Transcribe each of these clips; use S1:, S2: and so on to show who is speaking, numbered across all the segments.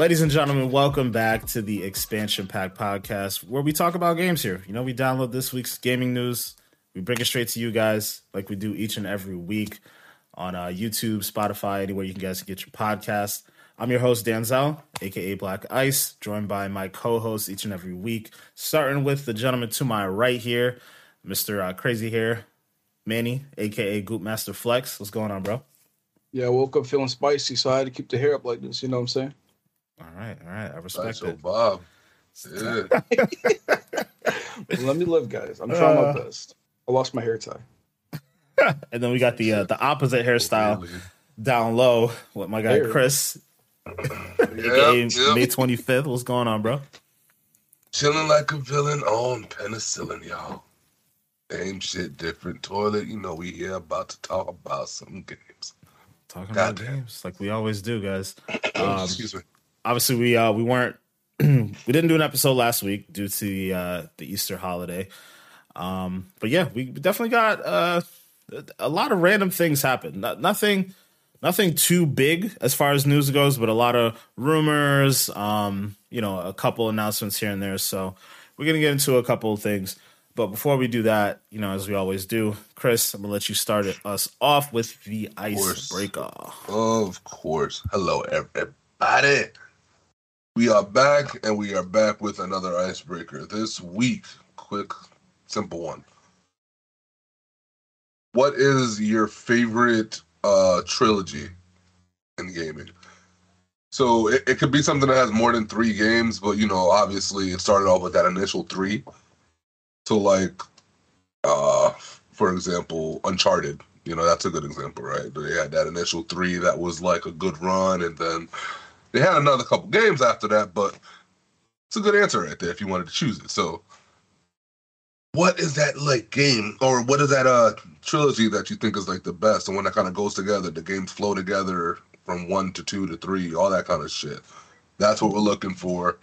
S1: Ladies and gentlemen, welcome back to the Expansion Pack podcast where we talk about games here. You know, we download this week's gaming news, we bring it straight to you guys like we do each and every week on uh, YouTube, Spotify, anywhere you can guys get your podcast. I'm your host, Danzel, aka Black Ice, joined by my co host each and every week, starting with the gentleman to my right here, Mr. Uh, Crazy Hair, Manny, aka Goop Master Flex. What's going on, bro?
S2: Yeah, I woke up feeling spicy, so I had to keep the hair up like this. You know what I'm saying?
S1: All right, all right. I respect
S3: That's
S1: it.
S3: Bob. Yeah.
S2: Let me live, guys. I'm trying
S1: Uh.
S2: my best. I lost my hair tie.
S1: And then we got the uh, the opposite hairstyle down low with my guy
S2: Hair.
S1: Chris, aka
S3: Yep, yep.
S1: May 25th. What's going on, bro?
S3: Chilling like a villain on penicillin, y'all. Same shit, different toilet. You know, we here about to talk about some games.
S1: Talking about
S3: Goddamn.
S1: games like we always do, guys.
S3: Oh,
S1: Um,
S3: excuse me.
S1: Obviously we uh we weren't we didn't do an episode last week due to the uh the Easter holiday. Um but yeah, we definitely got uh a lot of random things happen. No- nothing nothing too big as far as news goes, but a lot of rumors, um, you know, a couple announcements here and there. So we're gonna get into a couple of things. But before we do that, you know, as we always do, Chris, I'm gonna let you start us off with the icebreaker.
S3: Of course. Hello, everybody. We are back, and we are back with another icebreaker this week. Quick, simple one. What is your favorite uh trilogy in gaming? So it, it could be something that has more than three games, but you know, obviously it started off with that initial three. So like uh for example, Uncharted. You know, that's a good example, right? They had that initial three that was like a good run, and then they had another couple games after that, but it's a good answer right there if you wanted to choose it. So, what is that like game, or what is that uh trilogy that you think is like the best, and one that kind of goes together? The games flow together from one to two to three, all that kind of shit. That's what we're looking for.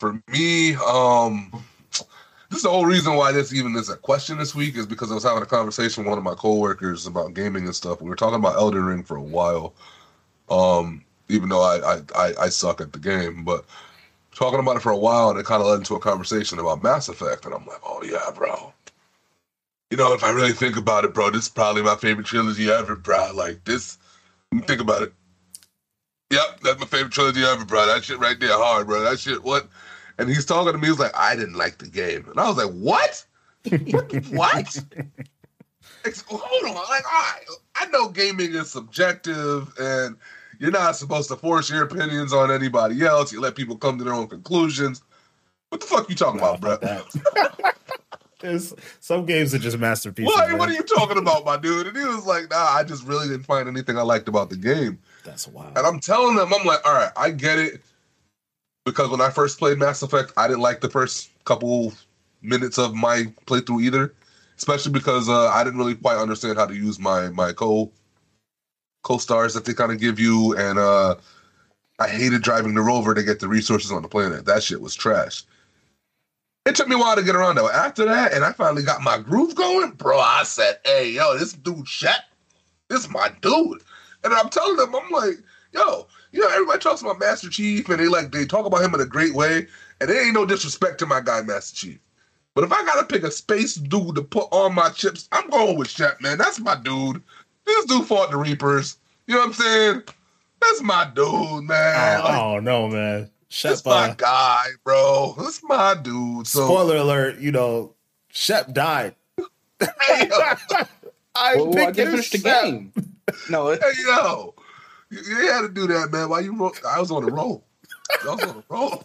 S3: For me, um, this is the whole reason why this even is a question this week is because I was having a conversation with one of my coworkers about gaming and stuff. We were talking about Elden Ring for a while. Um, even though I, I, I, suck at the game, but talking about it for a while and it kind of led into a conversation about Mass Effect. And I'm like, oh, yeah, bro. You know, if I really think about it, bro, this is probably my favorite trilogy ever, bro. Like, this, think about it. Yep, that's my favorite trilogy ever, bro. That shit right there, hard, bro. That shit, what? And he's talking to me, He's like, I didn't like the game. And I was like, what? what? Ex- Hold on. Like, all right, I know gaming is subjective and you're not supposed to force your opinions on anybody else. You let people come to their own conclusions. What the fuck you talking about, bro?
S1: There's some games are just masterpieces.
S3: What, what are you talking about, my dude? And he was like, nah, I just really didn't find anything I liked about the game.
S1: That's wild.
S3: And I'm telling them, I'm like, all right, I get it. Because when I first played Mass Effect, I didn't like the first couple minutes of my playthrough either. Especially because uh, I didn't really quite understand how to use my my co co stars that they kind of give you, and uh, I hated driving the rover to get the resources on the planet. That shit was trash. It took me a while to get around though. After that, and I finally got my groove going, bro. I said, "Hey, yo, this dude, Shep, this is my dude." And I'm telling them, I'm like, "Yo, you know, everybody talks about Master Chief, and they like they talk about him in a great way, and there ain't no disrespect to my guy, Master Chief. But if I gotta pick a space dude to put on my chips, I'm going with Shep, man. That's my dude. This dude fought the Reapers. You know what I'm saying? That's my dude, man.
S1: oh,
S3: Like,
S1: oh, no, man. Shep,
S3: that's my
S1: uh,
S3: guy, bro. That's my dude. So
S1: spoiler alert, you know, Shep died. I
S2: Well,
S1: picked
S2: didn't
S1: his
S2: finish the game. No, it,
S3: hey, yo. You, you had to do that, man. Why you? Ro- I was on a roll. I was on a roll.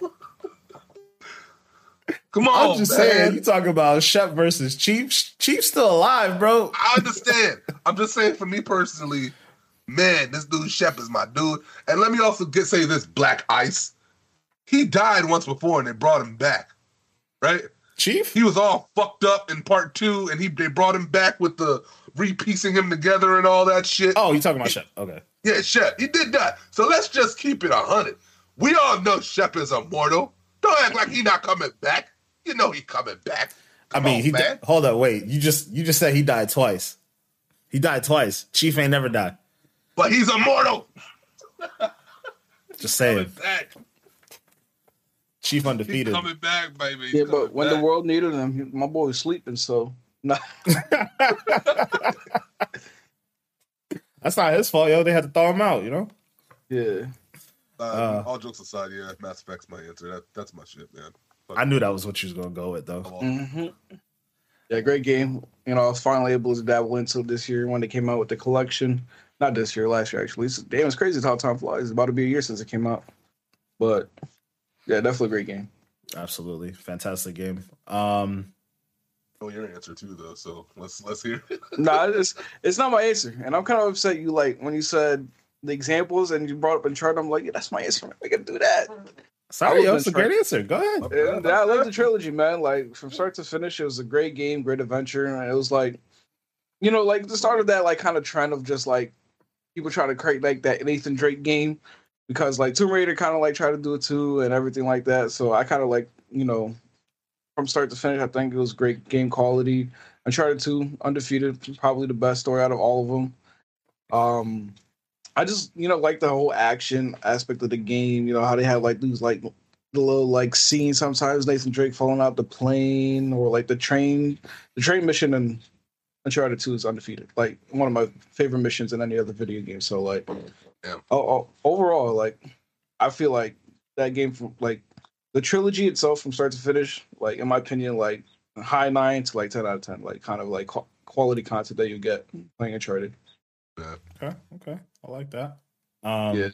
S3: Come on,
S1: I'm just
S3: man.
S1: saying, you talking about Shep versus Chief. Chief's still alive, bro.
S3: I understand. I'm just saying for me personally, man, this dude Shep is my dude. And let me also get say this: Black Ice. He died once before, and they brought him back. Right?
S1: Chief?
S3: He was all fucked up in part two, and he they brought him back with the repiecing him together and all that shit.
S1: Oh, you talking about Shep? Okay.
S3: Yeah, Shep, he did that. So let's just keep it a hundred. We all know Shep is immortal. Don't act like he not coming back. You know he coming back.
S1: I mean,
S3: on,
S1: he
S3: man.
S1: hold up, wait. You just you just said he died twice. He died twice. Chief ain't never died.
S3: but he's immortal.
S1: Just saying.
S3: Coming back.
S1: Chief
S3: He's
S1: undefeated.
S3: coming back, baby. He's
S2: Yeah, but when the world needed him, he- my boy was sleeping. So nah.
S1: That's not his fault, yo. They had to throw him out, you know.
S2: yeah.
S3: Uh,
S1: Uh,
S3: all jokes aside, yeah, Mass Effect's my answer. That, that's my shit, man.
S1: I knew that was what you was gonna go with, though.
S3: Come on.
S2: hmm Yeah, great game. You know, I was finally able to dabble into this year when they came out with the collection. Not this year, last year actually. It's, damn, it's crazy how time flies. It's about to be a year since it came out. But yeah, definitely a great game.
S1: Absolutely, fantastic game. Um,
S3: know your answer too, though. So let's let's hear. it.
S2: nah, it's it's not my answer, and I'm kind of upset. You like when you said the examples and you brought up Uncharted. I'm like, yeah, that's my answer. I can do that.
S1: Sorry, yo,
S2: was
S1: a great answer. Go ahead.
S2: And I love the trilogy, man. Like from start to finish, it was a great game, great adventure. And it was like, you know, like the start of that like kind of trend of just like people trying to create like that Nathan Drake game because like Tomb Raider kind of like tried to do it too and everything like that. So I kind of like you know from start to finish, I think it was great game quality. Uncharted Two, undefeated, probably the best story out of all of them. Um, I just you know like the whole action aspect of the game. You know how they have like these like the little like scene sometimes Nathan Drake falling out the plane or like the train the train mission in Uncharted 2 is undefeated. Like one of my favorite missions in any other video game. So like
S3: Yeah.
S2: oh, oh, overall, like I feel like that game from like the trilogy itself from start to finish, like in my opinion, like high nine to like ten out of ten. Like kind of like quality content that you get playing Uncharted.
S1: Okay, okay, I like that. Um,
S2: Yeah.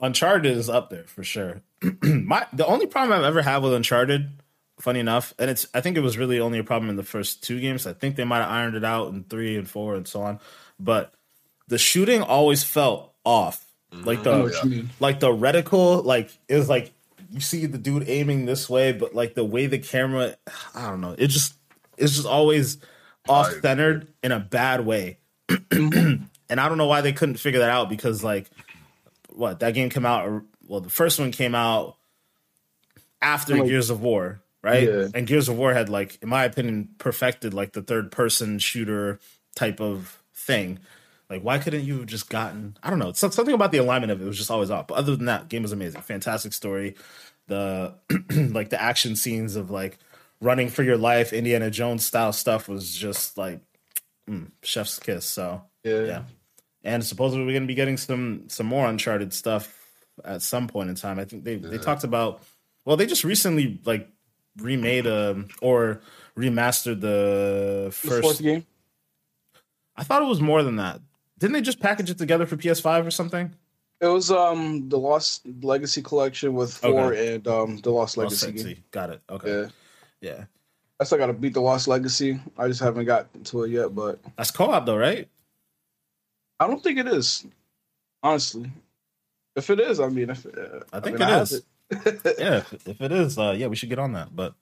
S1: Uncharted is up there for sure. My the only problem I've ever had with Uncharted, funny enough, and it's I think it was really only a problem in the first two games. I think they might have ironed it out in three and four and so on, but the shooting always felt off. Like the
S2: know
S3: Oh,
S2: what
S3: yeah.
S1: like the reticle, like it was like you see the dude aiming this way, but like the way the camera, I don't know, it just it's just always off centered in a bad way. and I don't know why they couldn't figure that out because like what that game came out well the first one came out after
S2: Like-
S1: Gears of War, right?
S2: Yeah.
S1: And Gears of War had like in my opinion perfected like the third person shooter type of thing. Like why couldn't you have just gotten I don't know, something about the alignment of it was just always off. But other than that, game was amazing. Fantastic story. The like the action scenes of like running for your life, Indiana Jones style stuff was just like mm, chef's kiss. So
S2: Yeah.
S1: yeah. And supposedly we're going to be getting some some more Uncharted stuff at some point in time. I think they they talked about. Well, they just recently like remade um or remastered the
S2: The
S1: first.
S2: game.
S1: I thought it was more than that. Didn't they just package it together for PS5 or something?
S2: It was um the Lost Legacy collection with four and um the Lost Legacy game.
S1: sexy. Got it. Okay.
S2: Yeah.
S1: Yeah.
S2: I still gotta beat the Lost Legacy. I just haven't gotten to it yet, but
S1: That's co-op though, right?
S2: I don't think it is. Honestly, if it is, I mean, if uh,
S1: I think
S2: mean,
S1: it
S2: have
S1: is.
S2: it.
S1: yeah, if, if it is, uh, yeah, we should get on that. But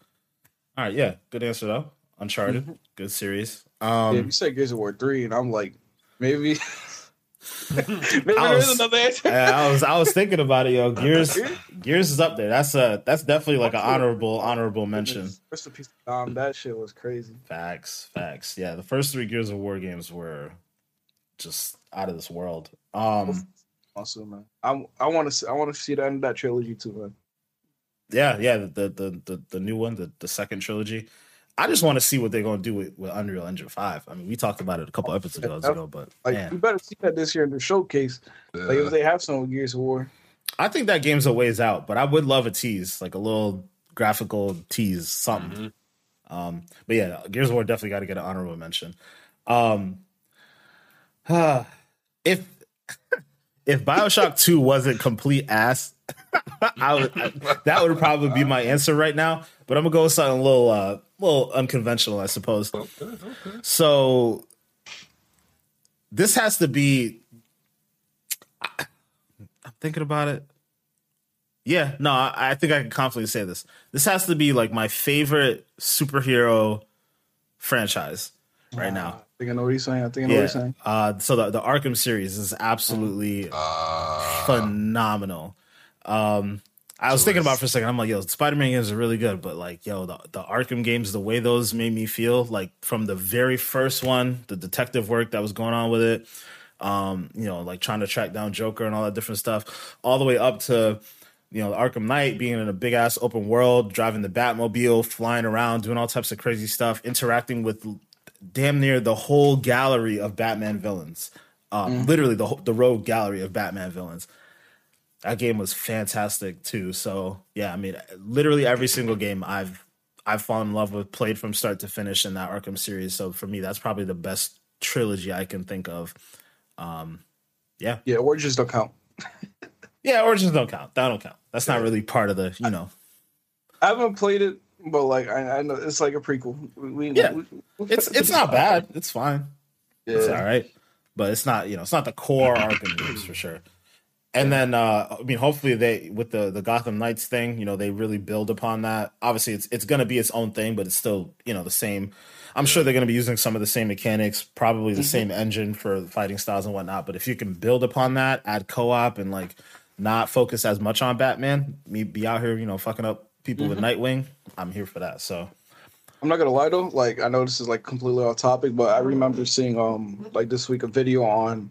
S1: all right, yeah, good answer though. Uncharted, good series. Um, yeah,
S2: you said Gears of War three, and I'm like, maybe, maybe
S1: I
S2: there is
S1: was-
S2: another answer.
S1: I was I was thinking about it, yo. Gears Gears is up there. That's a that's definitely like an honorable honorable mention.
S2: Rest in peace, Dom. That shit was crazy.
S1: Facts, facts. Yeah, the first three Gears of War games were just out of this world. Um,
S2: Also, man, I I want to I want to see the end of that trilogy too, man.
S1: yeah, yeah, the the the, the new one, the, the second trilogy. I just want to see what they're going to do with, with Unreal Engine Five. I mean, we talked about it a couple episodes ago, but
S2: Like,
S1: man.
S2: you better see that this year in the showcase. Like, if they have some Gears of War,
S1: I think that game's a ways out, but I would love a tease, like a little graphical tease, something. Um, but yeah, Gears of War definitely got to get an honorable mention. Um, if if Bioshock Two wasn't complete ass, I would I, that would probably be my answer right now. But I'm gonna go with something a little uh, little unconventional, I suppose. So this has to be. I'm thinking about it. Yeah, no, I, I think I can confidently say this. This has to be like my favorite superhero franchise right now.
S2: I think I know what he's saying. I think I know what he's saying.
S1: Uh, so the, the Arkham series is absolutely
S3: Uh,
S1: phenomenal. Um, I was thinking about it for a second. I'm like, yo, Spider Man games are really good, but like, yo, the, the Arkham games, the way those made me feel, like from the very first one, the detective work that was going on with it, um, you know, like trying to track down Joker and all that different stuff, all the way up to you know, Arkham Knight being in a big ass open world, driving the Batmobile, flying around, doing all types of crazy stuff, interacting with damn near the whole gallery of Batman villains. Um, mm. Literally the the rogue gallery of Batman villains. That game was fantastic too. So yeah, I mean, literally every single game I've I've fallen in love with, played from start to finish in that Arkham series. So for me, that's probably the best trilogy I can think of. Um, yeah,
S2: yeah, Origins don't count.
S1: yeah, Origins don't count. That don't count. That's not really part of the, you know.
S2: I haven't played it, but like I, I know it's like a prequel.
S1: We, yeah, we, it's it's not bad. It's fine. Yeah. It's all right, but it's not you know it's not the core Arkham games for sure. And then uh I mean hopefully they with the the Gotham Knights thing, you know, they really build upon that. Obviously it's it's going to be its own thing, but it's still, you know, the same I'm sure they're going to be using some of the same mechanics, probably the mm-hmm. same engine for fighting styles and whatnot. But if you can build upon that, add co-op and like not focus as much on Batman, me be out here, you know, fucking up people mm-hmm. with Nightwing, I'm here for that. So
S2: I'm not gonna lie though, like I know this is like completely off topic, but I remember seeing um like this week a video on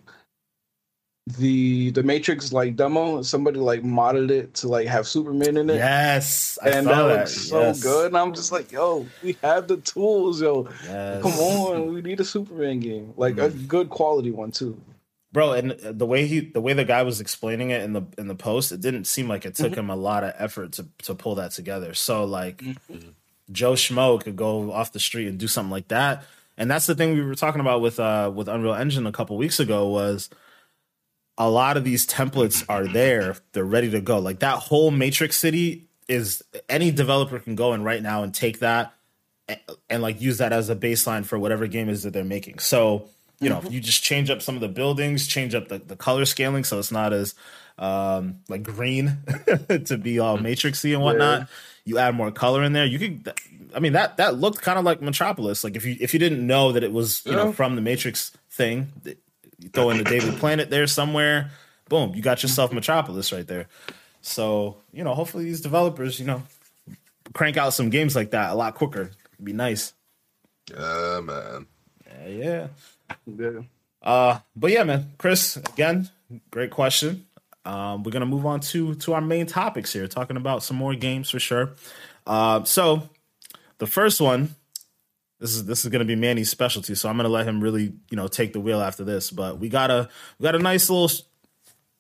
S2: the the Matrix like demo. Somebody like modded it to like have Superman in it.
S1: Yes,
S2: I and that, that looks so yes. good. And I'm just like, yo, we have the tools, yo. Yes. Come on, we need a Superman game, like mm. a good quality one too.
S1: Bro, and the way he, the way the guy was explaining it in the in the post, it didn't seem like it took mm-hmm. him a lot of effort to to pull that together. So like, mm-hmm. Joe Schmo could go off the street and do something like that. And that's the thing we were talking about with uh with Unreal Engine a couple weeks ago was a lot of these templates are there. They're ready to go. Like that whole Matrix City is any developer can go in right now and take that and, and like use that as a baseline for whatever game is that they're making. So, you know, mm-hmm. you just change up some of the buildings, change up the, the color scaling so it's not as um like green to be all matrixy and whatnot. Yeah. You add more color in there. You could I mean that that looked kind of like Metropolis. Like if you if you didn't know that it was, you yeah. know, from the Matrix thing, you throw in the Daily Planet there somewhere. Boom, you got yourself Metropolis right there. So you know, hopefully these developers, you know, crank out some games like that a lot quicker. It'd be nice.
S3: Yeah, man.
S1: Yeah, yeah. yeah. Uh, but yeah, man, Chris, again, great question. Um, we're gonna move on to to our main topics here, talking about some more games for sure. Uh, so the first one this is this is going to be Manny's specialty, so I'm going to let him really, you know, take the wheel after this. But we got a we got a nice little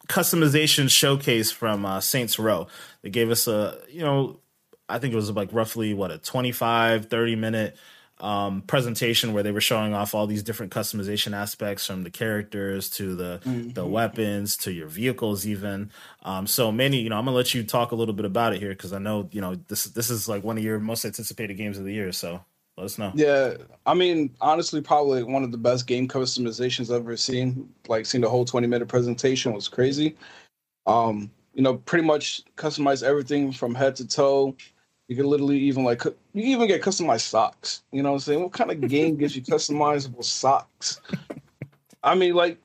S1: customization showcase from uh, Saints Row. They gave us a, you know, I think it was like roughly what a 25 30 minute um, presentation where they were showing off all these different customization aspects from the characters to the mm-hmm. the weapons to your vehicles even. Um, so many, you know, I'm gonna let you talk a little bit about it here because I know you know this this is like one of your most anticipated games of the year. So let us know.
S2: Yeah, I mean, honestly, probably one of the best game customizations I've ever seen. Like, seeing the whole 20 minute presentation was crazy. Um, you know, pretty much customize everything from head to toe. You can literally even like you even get customized socks. You know what I'm saying? What kind of game gives you customizable socks? I mean, like,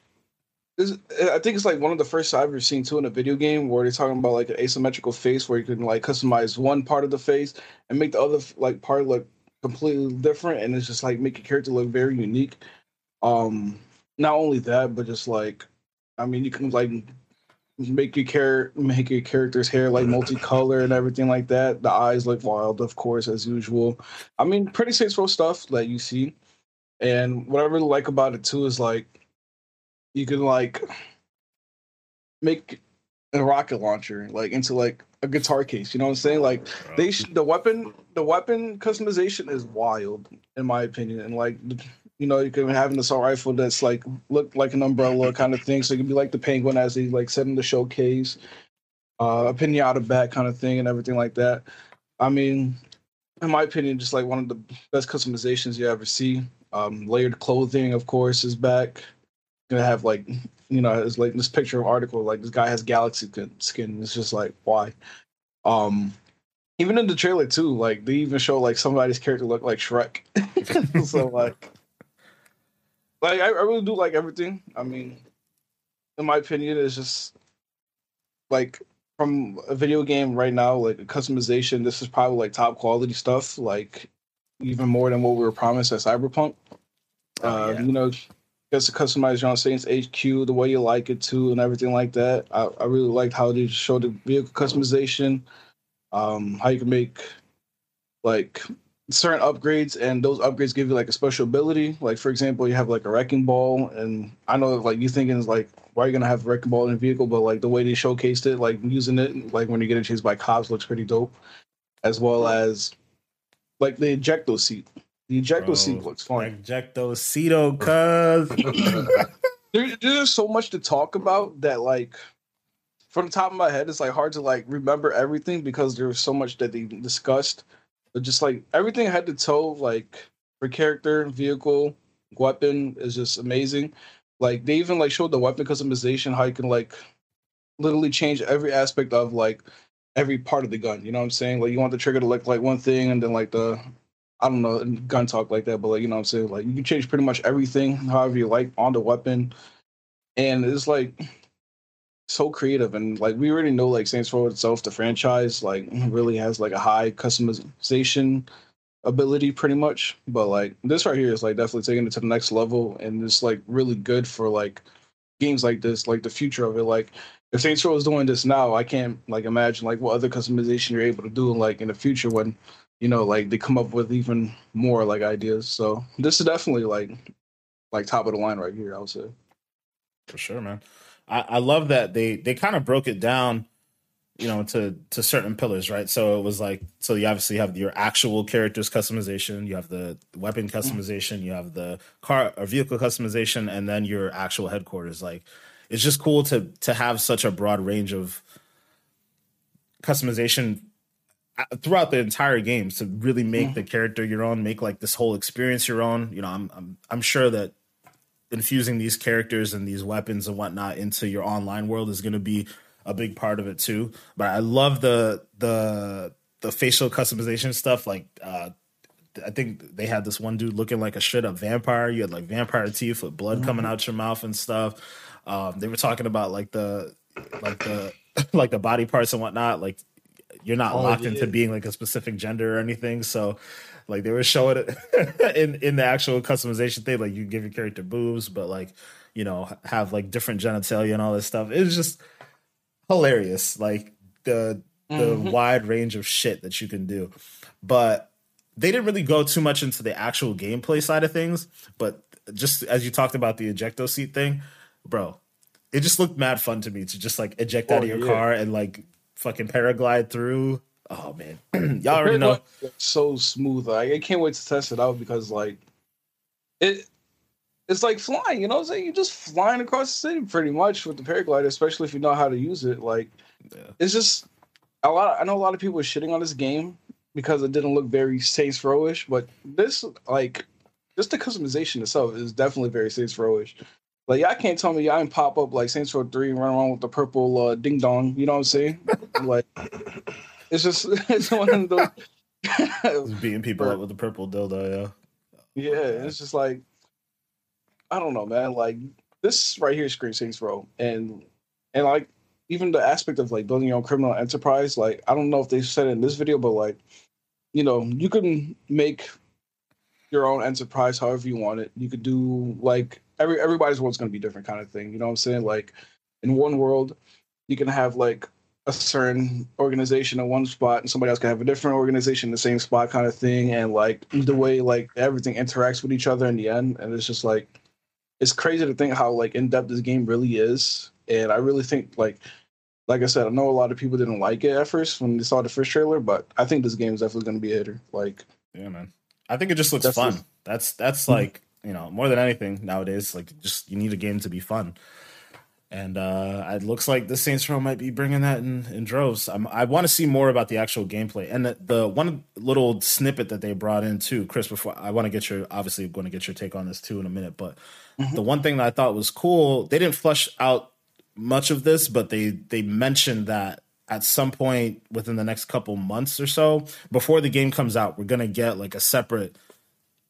S2: I think it's like one of the first I've ever seen too in a video game where they're talking about like an asymmetrical face where you can like customize one part of the face and make the other like part look completely different and it's just like make your character look very unique. Um not only that, but just like I mean you can like make your char- make your character's hair like multicolor and everything like that. The eyes look wild, of course, as usual. I mean, pretty Row stuff that you see. And what I really like about it too is like you can like make a rocket launcher like into like a guitar case. You know what I'm saying? Like they sh- the weapon the weapon customization is wild in my opinion. And like you know you can have an assault rifle that's like look like an umbrella kind of thing. So it can be like the penguin as they like set in the showcase, uh, a pinata bat kind of thing and everything like that. I mean, in my opinion, just like one of the best customizations you ever see. Um, layered clothing, of course, is back. Gonna have like you know, it's like this picture of article, like this guy has galaxy skin. It's just like why? Um, even in the trailer too, like they even show like somebody's character look like Shrek. so like, like I, I really do like everything. I mean, in my opinion, it's just like from a video game right now, like a customization. This is probably like top quality stuff. Like even more than what we were promised at Cyberpunk. Oh, uh. You know, gets to customize your own Saints HQ the way you like it to, and everything like that. I, I really liked how they showed the vehicle customization, um, how you can make like certain upgrades, and those upgrades give you like a special ability. Like for example, you have like a wrecking ball, and I know like you thinking is like why are you gonna have a wrecking ball in a vehicle, but like the way they showcased it, like using it, like when you're getting chased by cops, looks pretty dope, as well as like the ejecto seat. The ejecto
S1: Bro,
S2: seat looks fun.
S1: Ejecto Ceto, cuz.
S2: there, there's so much to talk about that like from the top of my head it's like hard to like remember everything because there was so much that they discussed but just like everything head to toe like for character vehicle weapon is just amazing like they even like showed the weapon customization how you can like literally change every aspect of like every part of the gun you know what i'm saying like you want the trigger to look like one thing and then like the I don't know, gun talk like that, but like you know what I'm saying? Like you can change pretty much everything however you like on the weapon. And it's like so creative and like we already know like Saints Row itself, the franchise, like really has like a high customization ability pretty much. But like this right here is like definitely taking it to the next level and it's like really good for like games like this, like the future of it. Like if Saints Row is doing this now, I can't like imagine like what other customization you're able to do like in the future when you know, like they come up with even more like ideas. So this is definitely like like top of the line right here, I would say.
S1: For sure, man. I, I love that they they kind of broke it down, you know, to to certain pillars, right? So it was like so you obviously have your actual characters customization, you have the weapon mm-hmm. customization, you have the car or vehicle customization, and then your actual headquarters. Like it's just cool to to have such a broad range of customization throughout the entire game to really make mm-hmm. the character your own, make like this whole experience your own. You know, I'm I'm I'm sure that infusing these characters and these weapons and whatnot into your online world is going to be a big part of it too. But I love the the the facial customization stuff. Like, uh, I think they had this one dude looking like a shit up vampire. You had like vampire teeth with blood mm-hmm. coming out your mouth and stuff. Um, they were talking about like the like the like the body parts and whatnot. Like you're not oh, locked yeah. into being like a specific gender or anything. So like they were showing it in in the actual customization thing, like you give your character boobs, but like you know have like different genitalia and all this stuff. It was just hilarious, like the the mm-hmm. wide range of shit that you can do. But they didn't really go too much into the actual gameplay side of things. But just as you talked about the ejecto seat thing, bro, it just looked mad fun to me to just like eject oh, out of your yeah. car and like fucking paraglide through. Oh man, y'all already know.
S2: So smooth. Like, I can't wait to test it out because like it. It's like flying, you know what I'm saying? You're just flying across the city pretty much with the paraglider, especially if you know how to use it. Like, yeah. it's just a lot. Of, I know a lot of people are shitting on this game because it didn't look very Saints Row-ish, but this, like, just the customization itself is definitely very Saints Row-ish. Like y'all can't tell me y'all didn't pop up like Saints Row Three and run around with the purple uh, ding dong. You know what I'm saying? like it's just it's one of those
S1: beating people up with the purple dildo.
S2: Yeah, yeah. It's just like I don't know, man. Like this right here screams Saints Row, and and like even the aspect of like building your own criminal enterprise. Like I don't know if they said it in this video, but like you know you can make your own enterprise however you want it. You could do like every everybody's world's gonna be different kind of thing. You know what I'm saying? Like in one world, you can have like a certain organization in one spot and somebody else can have a different organization in the same spot kind of thing and like the way like everything interacts with each other in the end and it's just like it's crazy to think how like in-depth this game really is and i really think like like i said i know a lot of people didn't like it at first when they saw the first trailer but i think this game is definitely going to be a hitter like
S1: yeah man i think it just looks fun that's that's hmm. like you know, more than anything nowadays, like just you need a game to be fun. And uh, it looks like the Saints Row might be bringing that in, in droves. I'm, i want to see more about the actual gameplay and the, the, one little snippet that they brought in too, Chris. Before I want to get your obviously going to get your take on this too in a minute, but mm-hmm. the one thing that I thought was cool, they didn't flush out much of this, but they they mentioned that at some point within the next couple months or so before the game comes out, we're gonna get like a separate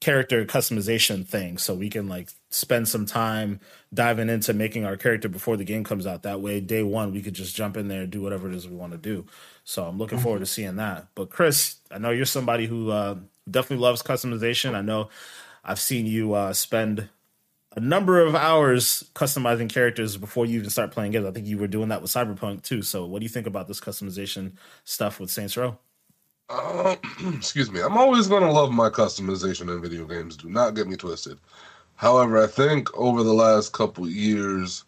S1: character customization thing so we can like spend some time diving into making our character before the game comes out that way day one we could just jump in there and do whatever it is we want to do so i'm looking forward to mm-hmm. seeing that but chris i know you're somebody who uh, definitely loves customization i know i've seen you uh, spend a number of hours customizing characters before you even start playing games. I think you were doing that with Cyberpunk too. So, what do you think about this customization stuff with Saints Row?
S3: Uh, excuse me. I'm always gonna love my customization in video games. Do not get me twisted. However, I think over the last couple years,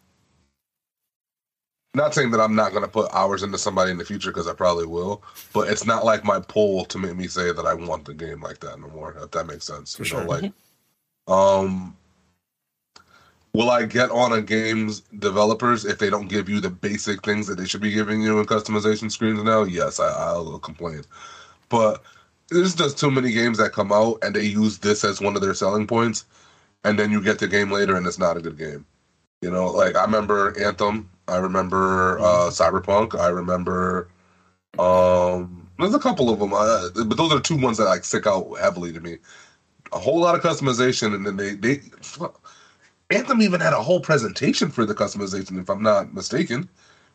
S3: not saying that I'm not gonna put hours into somebody in the future because I probably will, but it's not like my pull to make me say that I want the game like that no more. If that makes sense,
S1: For
S3: you
S1: sure.
S3: know, like, um, will I get on a game's developers if they don't give you the basic things that they should be giving you in customization screens now? Yes, I, I'll complain, but there's just too many games that come out and they use this as one of their selling points, and then you get the game later and it's not a good game. You know, like I remember Anthem, I remember uh, Cyberpunk, I remember um, there's a couple of them, uh, but those are two ones that like stick out heavily to me. A whole lot of customization, and then they they Anthem even had a whole presentation for the customization, if I'm not mistaken,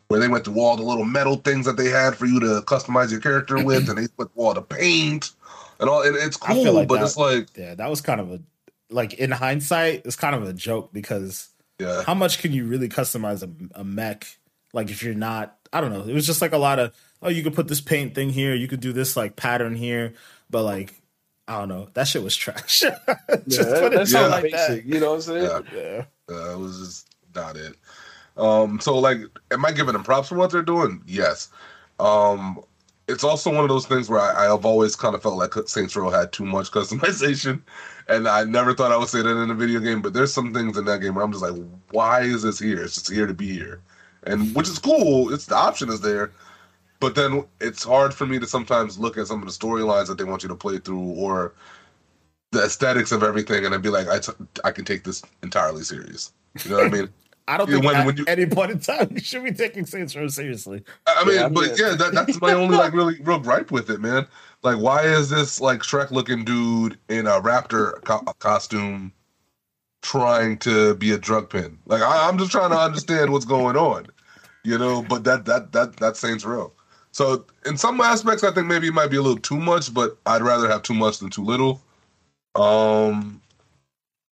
S3: where they went through all the little metal things that they had for you to customize your character with, and they put all the paint and all. And it's cool,
S1: like
S3: but
S1: that-
S3: it's like,
S1: Yeah, that was kind of a like in hindsight, it's kind of a joke because
S3: yeah,
S1: how much can you really customize a, a mech? Like if you're not, I don't know. It was just like a lot of oh, you could put this paint thing here, you could do this like pattern here, but like I don't know, that shit was trash. Just
S2: that,
S1: put it
S2: that sounds
S1: down like that.
S2: basic. You know what I'm saying?
S3: Yeah.
S1: Yeah.
S3: uh, it was just not it. Um, so like, am I giving them props for what they're doing? Yes. Um, it's also one of those things where I, I've always kind of felt like Saints Row had too much customization, and I never thought I would say that in a video game. But there's some things in that game where I'm just like, why is this here? It's just here to be here, and which is cool. It's the option is there, but then it's hard for me to sometimes look at some of the storylines that they want you to play through or the aesthetics of everything, and I'd be like, I, t- I can take this entirely serious. You know what I mean?
S1: I don't think
S3: when-
S1: at
S3: when you-
S1: any point in time you should be taking Saints Row seriously.
S3: I mean,
S2: Yeah,
S3: but
S2: mean-
S3: yeah, that, that's my only like really real gripe with it, man. Like, why is this like Shrek looking dude in a raptor co- costume trying to be a drug pin? Like, I, I'm just trying to understand what's going on, you know. But that that that that's Saints Row. So in some aspects, I think maybe it might be a little too much, but I'd rather have too much than too little. Um,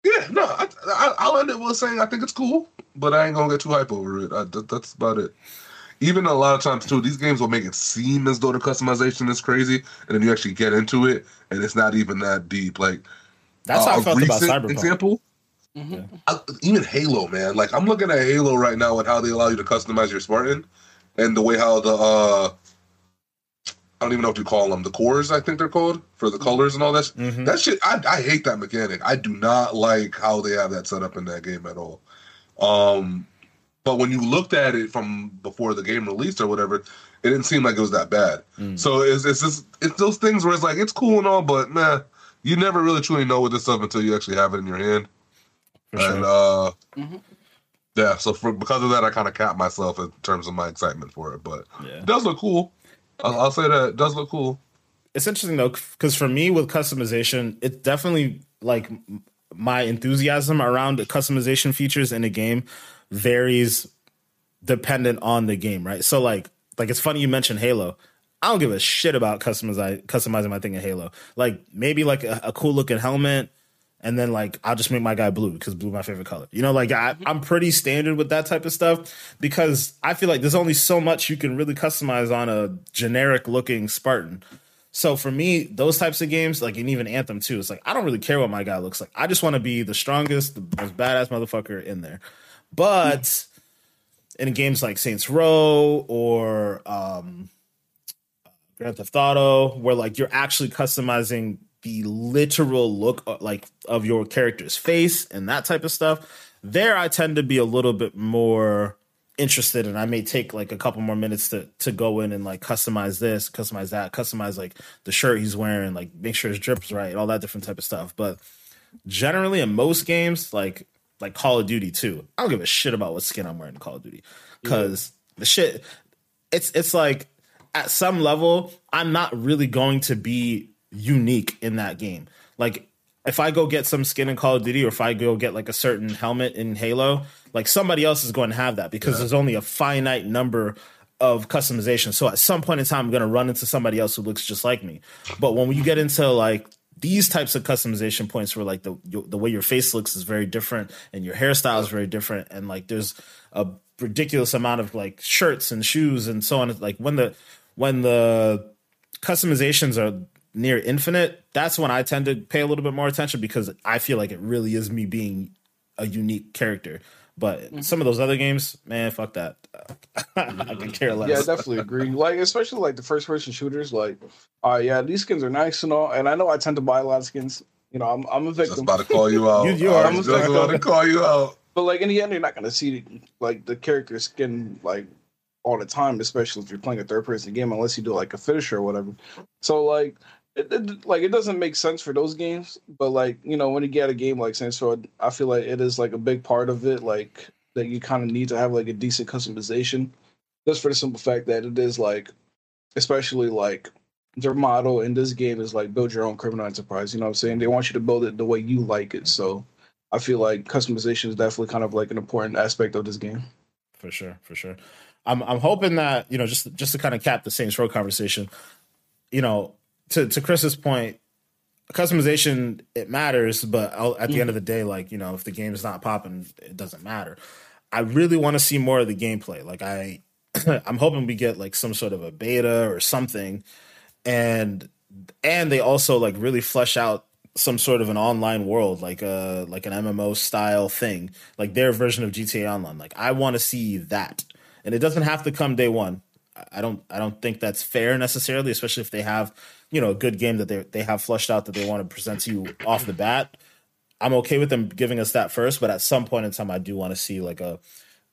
S3: yeah, no, I, I, I'll end it with saying I think it's cool, but I ain't gonna get too hype over it. I, that, that's about it. Even a lot of times too, these games will make it seem as though the customization is crazy, and then you actually get into it, and it's not even that deep. Like
S1: That's
S3: uh,
S1: how I
S3: a
S1: felt about
S3: recent
S1: Cyberpunk.
S3: Example,
S2: Mhm.
S3: uh, even Halo, man. Like I'm looking at Halo right now and how they allow you to customize your Spartan, and the way how the uh, I don't even know what you call them, the cores I think they're called for the colors and all that. sh-
S1: Mhm.
S3: That shit, I, I hate that mechanic. I do not like how they have that set up in that game at all. Um, but when you looked at it from before the game released or whatever, it didn't seem like it was that bad.
S1: Mm.
S3: So it's it's just it's those things where it's like it's cool and all, but man, you never really truly know with this stuff until you actually have it in your hand.
S1: For sure.
S3: And uh,
S2: Mhm.
S3: yeah, so for because of that, I kind of cap myself in terms of my excitement for it. But
S1: yeah.
S3: it does look cool. I'll, I'll say that. It does look cool.
S1: it's interesting though because for me with customization it's definitely like my enthusiasm around the customization features in a game varies dependent on the game right? So like like it's funny you mentioned halo. I don't give a shit about customize, customizing my thing in halo. Like maybe like a, a cool looking helmet and then like I'll just make my guy blue because blue my favorite color. You know, like I, I'm pretty standard with that type of stuff because I feel like there's only so much you can really customize on a generic looking Spartan. So for me, those types of games, like and even Anthem too, it's like I don't really care what my guy looks like. I just want to be the strongest, the most badass motherfucker in there. But in games like Saints Row or um, Grand Theft Auto, where like you're actually customizing the literal look uh, like of your character's face and that type of stuff, there I tend to be a little bit more interested and I may take like a couple more minutes to to go in and like customize this, customize that, customize like the shirt he's wearing, like make sure his drip's right, all that different type of stuff. But generally in most games, like like Call of Duty too, I don't give a shit about what skin I'm wearing in Call of Duty. Cause the shit it's it's like at some level, I'm not really going to be unique in that game. Like if I go get some skin in Call of Duty or if I go get like a certain helmet in Halo, like somebody else is going to have that because there's only a finite number of customization. So at some point in time, I'm going to run into somebody else who looks just like me. But when you get into like these types of customization points where like the the way your face looks is very different and your hairstyle is very different and like there's a ridiculous amount of like shirts and shoes and so on like when the when the customizations are near infinite that's when i tend to pay a little bit more attention because i feel like it really is me being a unique character but mm-hmm. some of those other games, man, fuck that. I can care less.
S2: Yeah, I definitely agree. Like, especially like the first person shooters, like, uh, yeah, these skins are nice and all. And I know I tend to buy a lot of skins. You know, I'm, I'm a victim.
S3: Just about to call you out. you, you are. I'm just about to call you out.
S2: But like in the end, you're not gonna see like the character skin like all the time, especially if you're playing a third person game, unless you do like a finisher or whatever. So like it, it, like it doesn't make sense for those games, but like you know when you get a game like Saints Row, I feel like it is like a big part of it, like that you kind of need to have like a decent customization, just for the simple fact that it is like, especially like their model in this game is like build your own criminal enterprise. You know what I'm saying? They want you to build it the way you like it. So I feel like customization is definitely kind of like an important aspect of this game.
S1: For sure, for sure. I'm I'm hoping that you know just just to kind of cap the Saints Row conversation, you know, to to Chris's point, customization it matters, but at the mm. end of the day, like you know, if the game is not popping, it doesn't matter. I really want to see more of the gameplay. Like I, I'm hoping we get like some sort of a beta or something, and and they also like really flesh out some sort of an online world, like a like an MMO style thing, like their version of GTA Online. Like I want to see that, and it doesn't have to come day one. I don't I don't think that's fair necessarily, especially if they have you know a good game that they they have flushed out that they want to present to you off the bat. I'm okay with them giving us that first, but at some point in time, I do want to see like a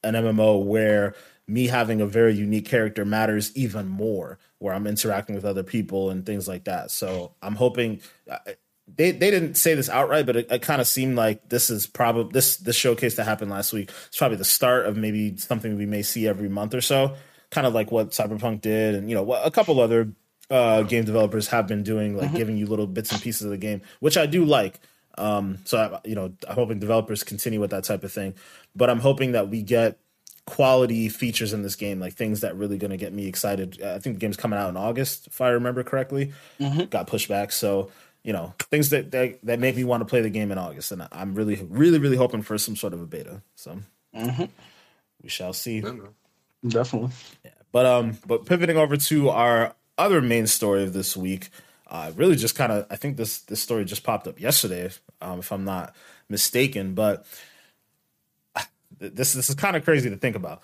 S1: an MMO where me having a very unique character matters even more, where I'm interacting with other people and things like that. So I'm hoping uh, they they didn't say this outright, but it, it kind of seemed like this is probably this this showcase that happened last week. It's probably the start of maybe something we may see every month or so, kind of like what Cyberpunk did, and you know a couple other uh, game developers have been doing, like mm-hmm. giving you little bits and pieces of the game, which I do like. Um, so I, you know, I'm hoping developers continue with that type of thing, but I'm hoping that we get quality features in this game, like things that really going to get me excited. I think the game's coming out in August, if I remember correctly. Mm-hmm. Got pushed back, so you know, things that, that that make me want to play the game in August, and I'm really, really, really hoping for some sort of a beta. So mm-hmm. we shall see.
S2: Definitely.
S1: Yeah, but um, but pivoting over to our other main story of this week uh, really just kind of I think this this story just popped up yesterday, um, if I'm not mistaken. But this this is kind of crazy to think about.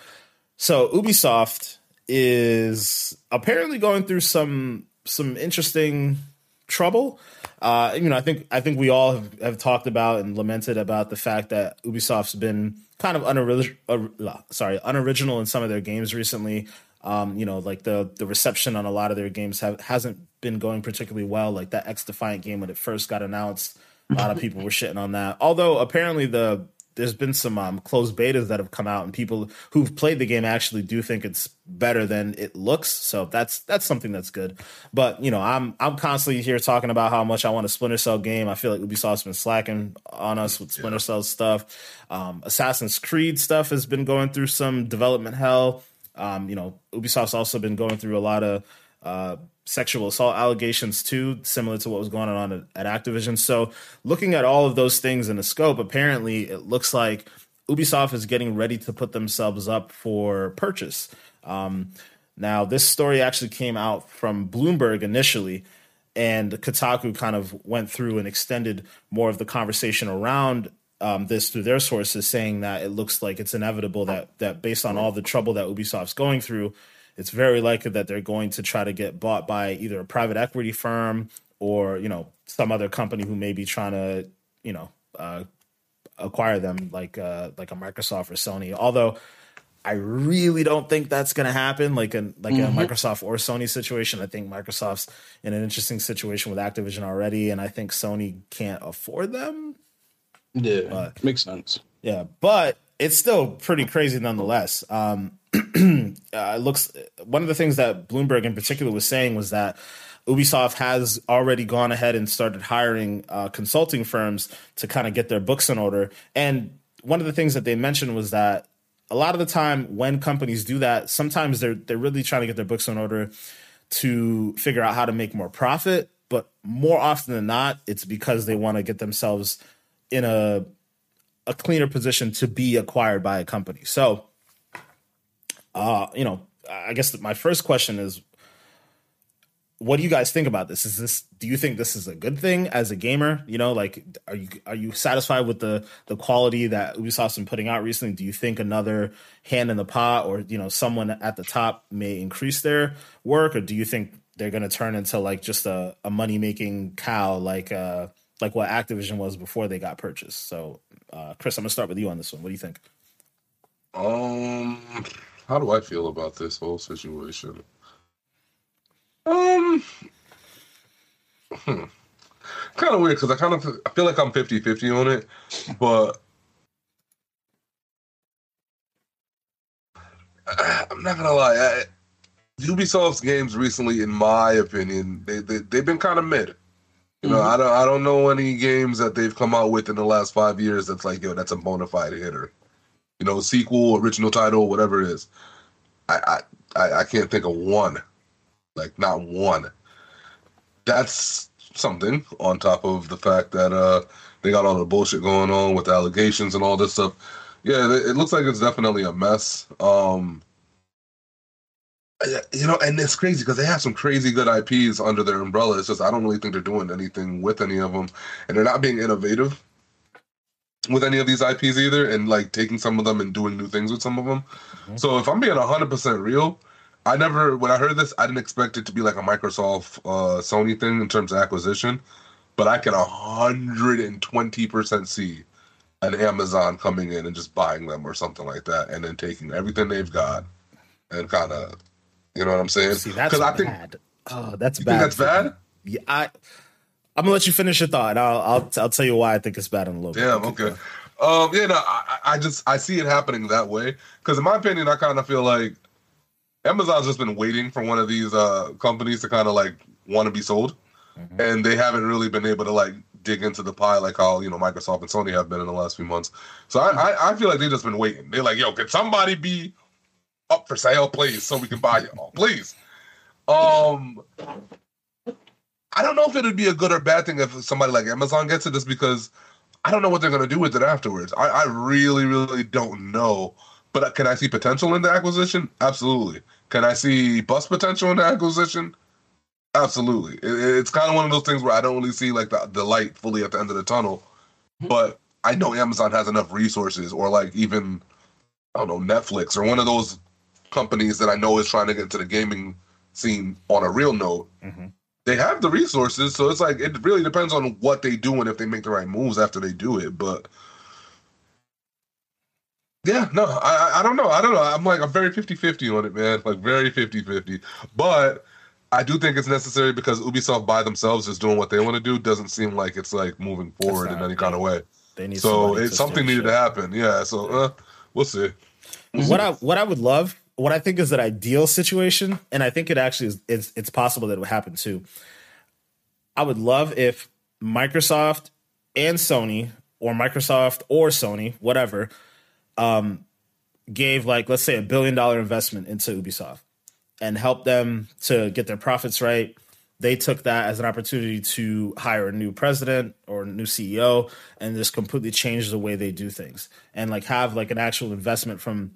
S1: So Ubisoft is apparently going through some some interesting trouble. Uh, you know, I think I think we all have, have, talked about and lamented about the fact that Ubisoft's been kind of unoriginal, uh, sorry, unoriginal in some of their games recently. Um, you know, like the the reception on a lot of their games have hasn't been going particularly well. Like that XDefiant game when it first got announced, a lot of people were shitting on that. Although apparently the there's been some um, closed betas that have come out, and people who've played the game actually do think it's better than it looks. So that's that's something that's good. But you know, I'm I'm constantly here talking about how much I want a Splinter Cell game. I feel like Ubisoft's been slacking on us with Splinter yeah. Cell stuff. Um, Assassin's Creed stuff has been going through some development hell. Um, you know, Ubisoft's also been going through a lot of uh, sexual assault allegations too, similar to what was going on at, at Activision. So, looking at all of those things in the scope, apparently it looks like Ubisoft is getting ready to put themselves up for purchase. Um, now, this story actually came out from Bloomberg initially, and Kotaku kind of went through and extended more of the conversation around um, this through their sources, saying that it looks like it's inevitable that that based on all the trouble that Ubisoft's going through, it's very likely that they're going to try to get bought by either a private equity firm or you know some other company who may be trying to you know uh, acquire them, like uh, like a Microsoft or Sony. Although I really don't think that's going to happen, like a like mm-hmm. a Microsoft or Sony situation. I think Microsoft's in an interesting situation with Activision already, and I think Sony can't afford them
S2: yeah, but, makes sense.
S1: Yeah, but it's still pretty crazy nonetheless. Um, uh, looks one of the things that Bloomberg in particular was saying was that Ubisoft has already gone ahead and started hiring uh, consulting firms to kind of get their books in order. And one of the things that they mentioned was that a lot of the time when companies do that, sometimes they're they're really trying to get their books in order to figure out how to make more profit but more often than not, it's because they want to get themselves in a a cleaner position to be acquired by a company. So, uh, you know, I guess my first question is what do you guys think about this? Is this do you think this is a good thing as a gamer? You know, like are you are you satisfied with the the quality that Ubisoft's been putting out recently? Do you think another hand in the pot or you know someone at the top may increase their work, or do you think they're going to turn into like just a, a money making cow like uh like what Activision was before they got purchased? So, uh, Chris, I'm gonna start with you on this one. What do you think?
S3: Um, how do I feel about this whole situation? Um, hmm. kind of weird because I kind of I feel like I'm 50 50 on it, but I'm not gonna lie. I, Ubisoft's games recently, in my opinion, they, they they've been kind of mid. You know, mm-hmm. I don't I don't know any games that they've come out with in the last five years that's like, yo, that's a bona fide hitter. You know, sequel, original title, whatever it is. I I I can't think of one like not one. That's something on top of the fact that uh they got all the bullshit going on with allegations and all this stuff. Yeah, it looks like it's definitely a mess. Um you know, and it's crazy because they have some crazy good IPs under their umbrella. It's just I don't really think they're doing anything with any of them, and they're not being innovative with any of these IPs either, and like taking some of them and doing new things with some of them. Mm-hmm. So if I'm being hundred percent real, I never when I heard this, I didn't expect it to be like a Microsoft uh, Sony thing in terms of acquisition, but I can hundred and twenty percent see an Amazon coming in and just buying them or something like that, and then taking everything they've got and kind of, you know what I'm saying?
S1: See, that's bad. I think, oh, that's bad.
S3: that's bad.
S1: Yeah, I. I'm gonna let you finish your thought. I'll I'll I'll tell you why I think it's bad in a little
S3: Damn, bit. okay. Um, yeah, no, I, I just I see it happening that way because in my opinion, I kind of feel like Amazon's just been waiting for one of these uh, companies to kind of like want to be sold, mm-hmm. and they haven't really been able to like dig into the pie like how you know Microsoft and Sony have been in the last few months. So I, I, I feel like they've just been waiting. They're like, yo, can somebody be up for sale, please, so we can buy it all, please. Um, I don't know if it'd be a good or bad thing if somebody like Amazon gets it, just because I don't know what they're gonna do with it afterwards. I, I really, really don't know. But can I see potential in the acquisition? Absolutely. Can I see bust potential in the acquisition? Absolutely. It, it's kind of one of those things where I don't really see like the, the light fully at the end of the tunnel. But I know Amazon has enough resources, or like even I don't know Netflix or one of those companies that I know is trying to get to the gaming scene on a real note. Mm-hmm. They have the resources, so it's like it really depends on what they do and if they make the right moves after they do it. But yeah, no, I I don't know. I don't know. I'm like I'm very 50-50 on it, man. Like very 50-50. But I do think it's necessary because Ubisoft by themselves is doing what they want to do doesn't seem like it's like moving forward in any kind of way. They need so it's something needed shit. to happen. Yeah, so uh, we'll see.
S1: What I what I would love, what I think is an ideal situation, and I think it actually is it's, it's possible that it would happen too. I would love if Microsoft and Sony or Microsoft or Sony, whatever, um, gave like let's say a billion dollar investment into Ubisoft and helped them to get their profits right. They took that as an opportunity to hire a new president or new CEO and just completely change the way they do things and like have like an actual investment from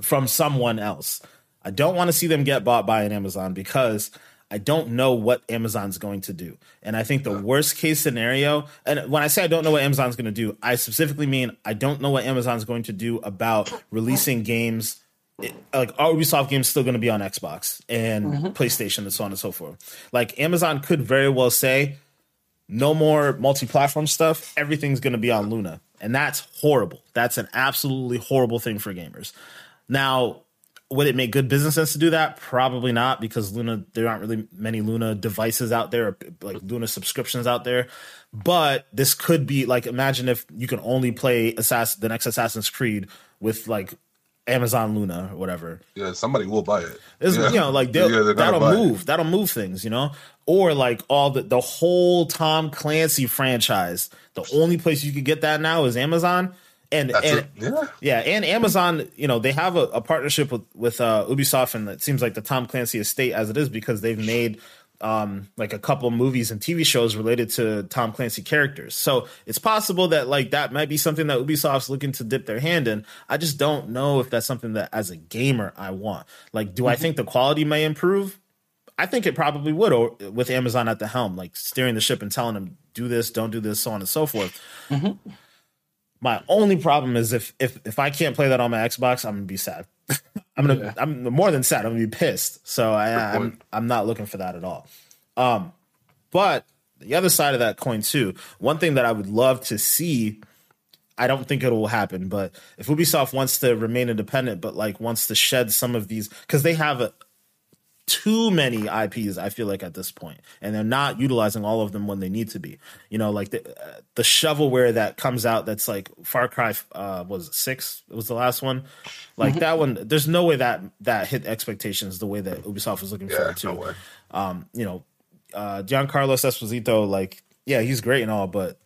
S1: from someone else. I don't want to see them get bought by an Amazon because I don't know what Amazon's going to do. And I think the worst case scenario, and when I say I don't know what Amazon's going to do, I specifically mean I don't know what Amazon's going to do about releasing games. Like are Ubisoft games still going to be on Xbox and mm-hmm. PlayStation and so on and so forth. Like Amazon could very well say, no more multi-platform stuff. Everything's going to be on Luna, and that's horrible. That's an absolutely horrible thing for gamers. Now, would it make good business sense to do that? Probably not, because Luna there aren't really many Luna devices out there, like Luna subscriptions out there. But this could be like imagine if you can only play Assassin, the next Assassin's Creed with like Amazon Luna or whatever.
S3: Yeah, somebody will buy it. Yeah.
S1: You know, like yeah, that'll move. It. That'll move things. You know, or like all the the whole Tom Clancy franchise. The only place you could get that now is Amazon and That's and yeah. yeah. and Amazon, you know, they have a, a partnership with with uh, Ubisoft, and it seems like the Tom Clancy estate as it is because they've made um, like a couple movies and TV shows related to Tom Clancy characters. So it's possible that like that might be something that Ubisoft's looking to dip their hand in. I just don't know if that's something that as a gamer I want. Like, do I think the quality may improve? I think it probably would or, with Amazon at the helm, like steering the ship and telling them do this, don't do this, so on and so forth. Mm-hmm. My only problem is if if if I can't play that on my Xbox, I'm gonna be sad. I'm gonna yeah. I'm more than sad. I'm gonna be pissed. So I, I'm I'm not looking for that at all. Um, but the other side of that coin too, one thing that I would love to see. I don't think it will happen, but if Ubisoft wants to remain independent, but like wants to shed some of these, because they have a, too many IPs. I feel like at this point, and they're not utilizing all of them when they need to be. You know, like the uh, the shovelware that comes out that's like Far Cry uh, was six. It was the last one. Like mm-hmm. that one. There's no way that that hit expectations the way that Ubisoft was looking yeah, for it No um, you know, uh, Giancarlo Esposito. Like, yeah, he's great and all, but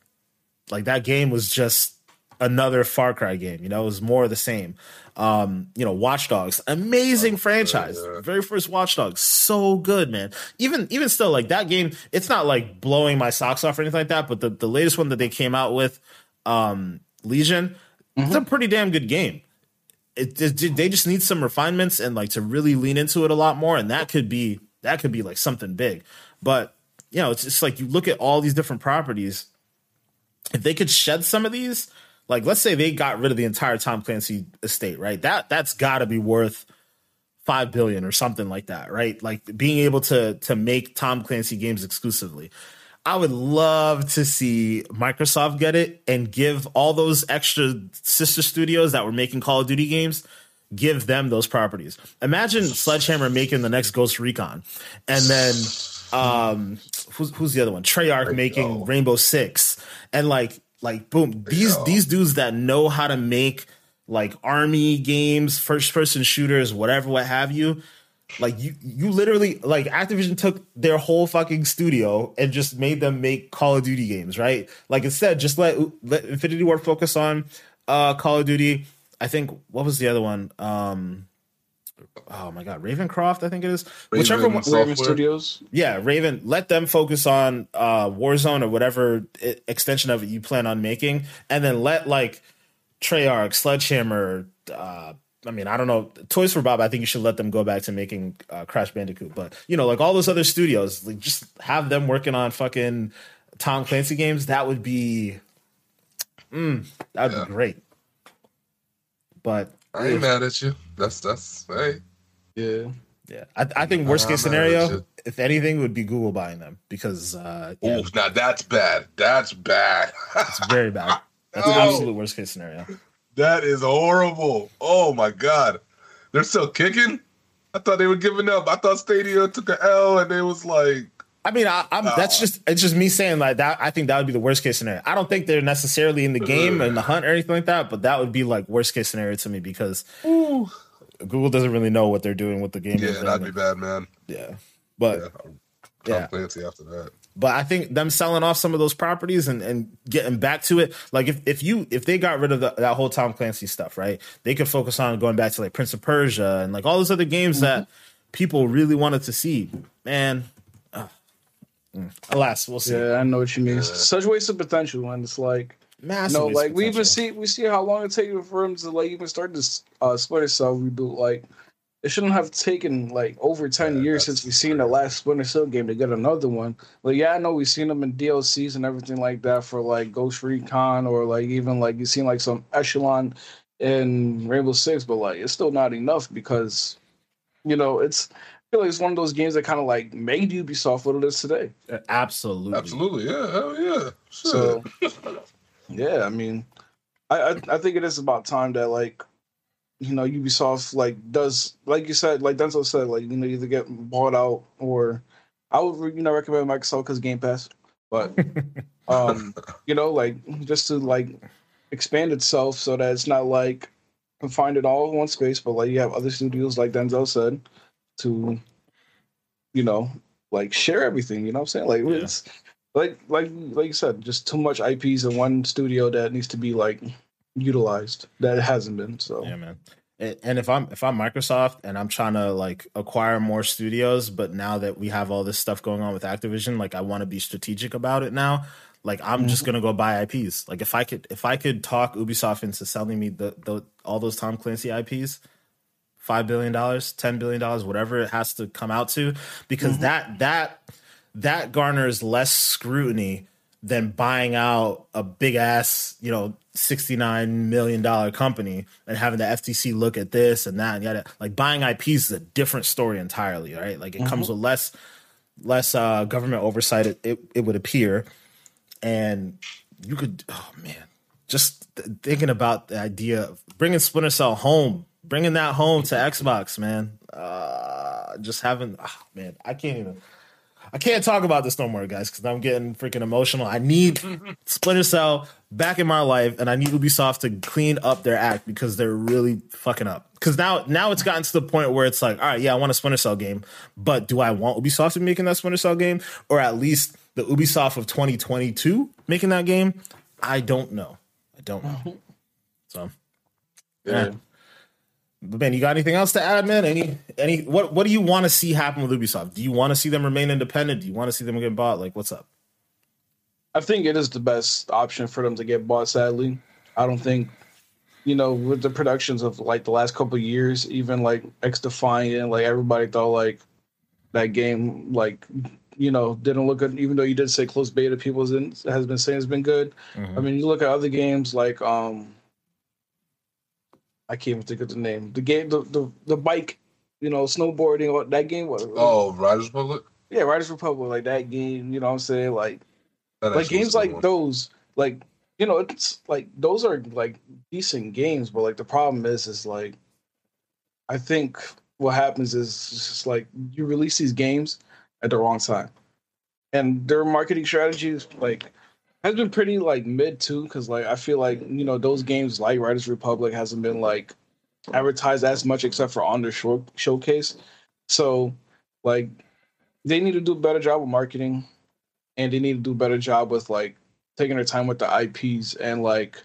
S1: like that game was just another Far Cry game. You know, it was more of the same. Um, you know, Watch Dogs, amazing oh, franchise. Yeah. Very first Watch Dogs, so good, man. Even even still, like that game, it's not like blowing my socks off or anything like that. But the the latest one that they came out with, um, Legion, mm-hmm. it's a pretty damn good game. It, it, they just need some refinements and like to really lean into it a lot more, and that could be that could be like something big. But you know, it's just like you look at all these different properties. If they could shed some of these, like let's say they got rid of the entire Tom Clancy estate, right? That that's got to be worth 5 billion or something like that, right? Like being able to to make Tom Clancy games exclusively. I would love to see Microsoft get it and give all those extra sister studios that were making Call of Duty games give them those properties. Imagine Sledgehammer making the next Ghost Recon and then um who's who's the other one? Treyarch making Rainbow 6 and like like boom, these these dudes that know how to make like army games, first person shooters, whatever, what have you. Like you, you literally like Activision took their whole fucking studio and just made them make Call of Duty games, right? Like instead, just let let Infinity Ward focus on uh Call of Duty. I think what was the other one? Um oh my god, Ravencroft, I think it is. Raven Whichever one,
S2: Raven Studios.
S1: Yeah, Raven. Let them focus on uh, Warzone or whatever extension of it you plan on making, and then let like Treyarch, Sledgehammer. Uh, I mean, I don't know. Toys for Bob. I think you should let them go back to making uh, Crash Bandicoot, but you know, like all those other studios, like just have them working on fucking Tom Clancy games. That would be, mm, that would yeah. be great. But
S3: I ain't mad at you. That's that's hey.
S2: Yeah.
S1: Yeah, I, I think worst case scenario, if anything, would be Google buying them because. Uh,
S3: yeah. Oh, now that's bad. That's bad.
S1: it's very bad. That's no. absolute worst case scenario.
S3: That is horrible. Oh my god, they're still kicking. I thought they were giving up. I thought Stadia took an L, and they was like.
S1: I mean, I, am that's just it's just me saying like that. I think that would be the worst case scenario. I don't think they're necessarily in the game and the hunt or anything like that, but that would be like worst case scenario to me because. Ooh Google doesn't really know what they're doing with the game.
S3: Yeah, that'd be bad, man.
S1: Yeah, but yeah,
S3: Tom yeah. Clancy after that.
S1: But I think them selling off some of those properties and, and getting back to it, like if, if you if they got rid of the, that whole Tom Clancy stuff, right? They could focus on going back to like Prince of Persia and like all those other games mm-hmm. that people really wanted to see. Man, uh, alas, we'll see.
S2: Yeah, I know what you mean. Yeah. Such waste of potential, and it's like Massive no, like we even see we see how long it takes for them to like even start this uh Splinter Cell reboot. Like it shouldn't have taken like over ten yeah, years since we've seen the last Splinter Cell game to get another one. Like yeah, I know we've seen them in DLCs and everything like that for like Ghost Recon or like even like you've seen like some Echelon in Rainbow Six, but like it's still not enough because you know it's I feel like it's one of those games that kind of like made Ubisoft what it is today.
S1: Absolutely,
S3: absolutely, yeah, hell yeah. Sure.
S2: So Yeah, I mean, I, I, I think it is about time that like, you know, Ubisoft like does like you said, like Denzel said, like you know, either get bought out or I would you know recommend Microsoft because Game Pass, but um, you know, like just to like expand itself so that it's not like confined it all in one space, but like you have other studios like Denzel said to, you know, like share everything. You know what I'm saying? Like yeah. it's like like like you said, just too much IPs in one studio that needs to be like utilized that hasn't been. So
S1: yeah, man. and if I'm if I'm Microsoft and I'm trying to like acquire more studios, but now that we have all this stuff going on with Activision, like I want to be strategic about it now. Like I'm mm-hmm. just gonna go buy IPs. Like if I could if I could talk Ubisoft into selling me the, the all those Tom Clancy IPs, five billion dollars, ten billion dollars, whatever it has to come out to, because mm-hmm. that that that garners less scrutiny than buying out a big ass, you know, $69 million company and having the FTC look at this and that and yada. Like buying IPs is a different story entirely, right? Like it mm-hmm. comes with less less uh, government oversight, it, it, it would appear. And you could, oh man, just thinking about the idea of bringing Splinter Cell home, bringing that home to Xbox, man. Uh, just having, oh man, I can't even. I can't talk about this no more, guys, because I'm getting freaking emotional. I need Splinter Cell back in my life, and I need Ubisoft to clean up their act because they're really fucking up. Because now, now it's gotten to the point where it's like, all right, yeah, I want a Splinter Cell game, but do I want Ubisoft to be making that Splinter Cell game, or at least the Ubisoft of 2022 making that game? I don't know. I don't know. So, yeah. But man, you got anything else to add, man? Any any what what do you want to see happen with Ubisoft? Do you want to see them remain independent? Do you want to see them get bought? Like, what's up?
S2: I think it is the best option for them to get bought. Sadly, I don't think you know with the productions of like the last couple years, even like XDefiant, like everybody thought like that game like you know didn't look good. Even though you did say close beta, people has been saying it's been good. Mm-hmm. I mean, you look at other games like um I can't even think of the name. The game, the the, the bike, you know, snowboarding. What that game was?
S3: Oh, Riders Republic.
S2: Yeah, Riders Republic, like that game. You know, what I'm saying like, that like games like one. those, like you know, it's like those are like decent games, but like the problem is, is like, I think what happens is just like you release these games at the wrong time, and their marketing strategies like has been pretty like mid too, because like I feel like you know those games like Riders Republic hasn't been like advertised as much except for on their show- showcase. So like they need to do a better job with marketing, and they need to do a better job with like taking their time with the IPs and like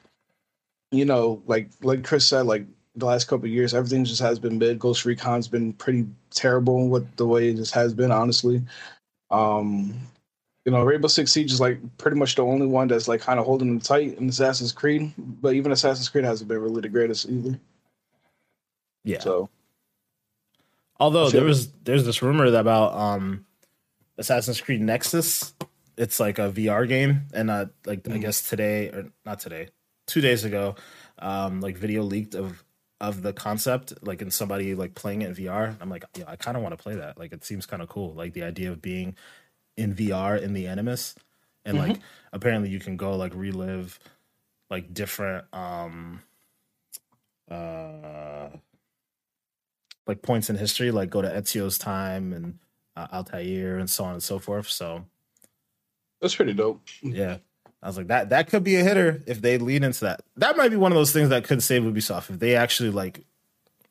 S2: you know like like Chris said like the last couple years everything just has been mid. Ghost Recon's been pretty terrible with the way it just has been honestly. Um, you know, Rainbow Six Siege is like pretty much the only one that's like kind of holding them tight in Assassin's Creed, but even Assassin's Creed hasn't been really the greatest either.
S1: Yeah. So, although there was there's this rumor about um Assassin's Creed Nexus, it's like a VR game, and uh, like mm. I guess today or not today, two days ago, um, like video leaked of of the concept, like in somebody like playing it in VR. I'm like, yeah, I kind of want to play that. Like, it seems kind of cool. Like the idea of being in VR in the Animus, and mm-hmm. like apparently you can go like relive like different um uh like points in history, like go to Ezio's time and uh, Altair and so on and so forth. So
S2: that's pretty dope.
S1: Yeah. I was like, that that could be a hitter if they lead into that. That might be one of those things that could save Ubisoft if they actually like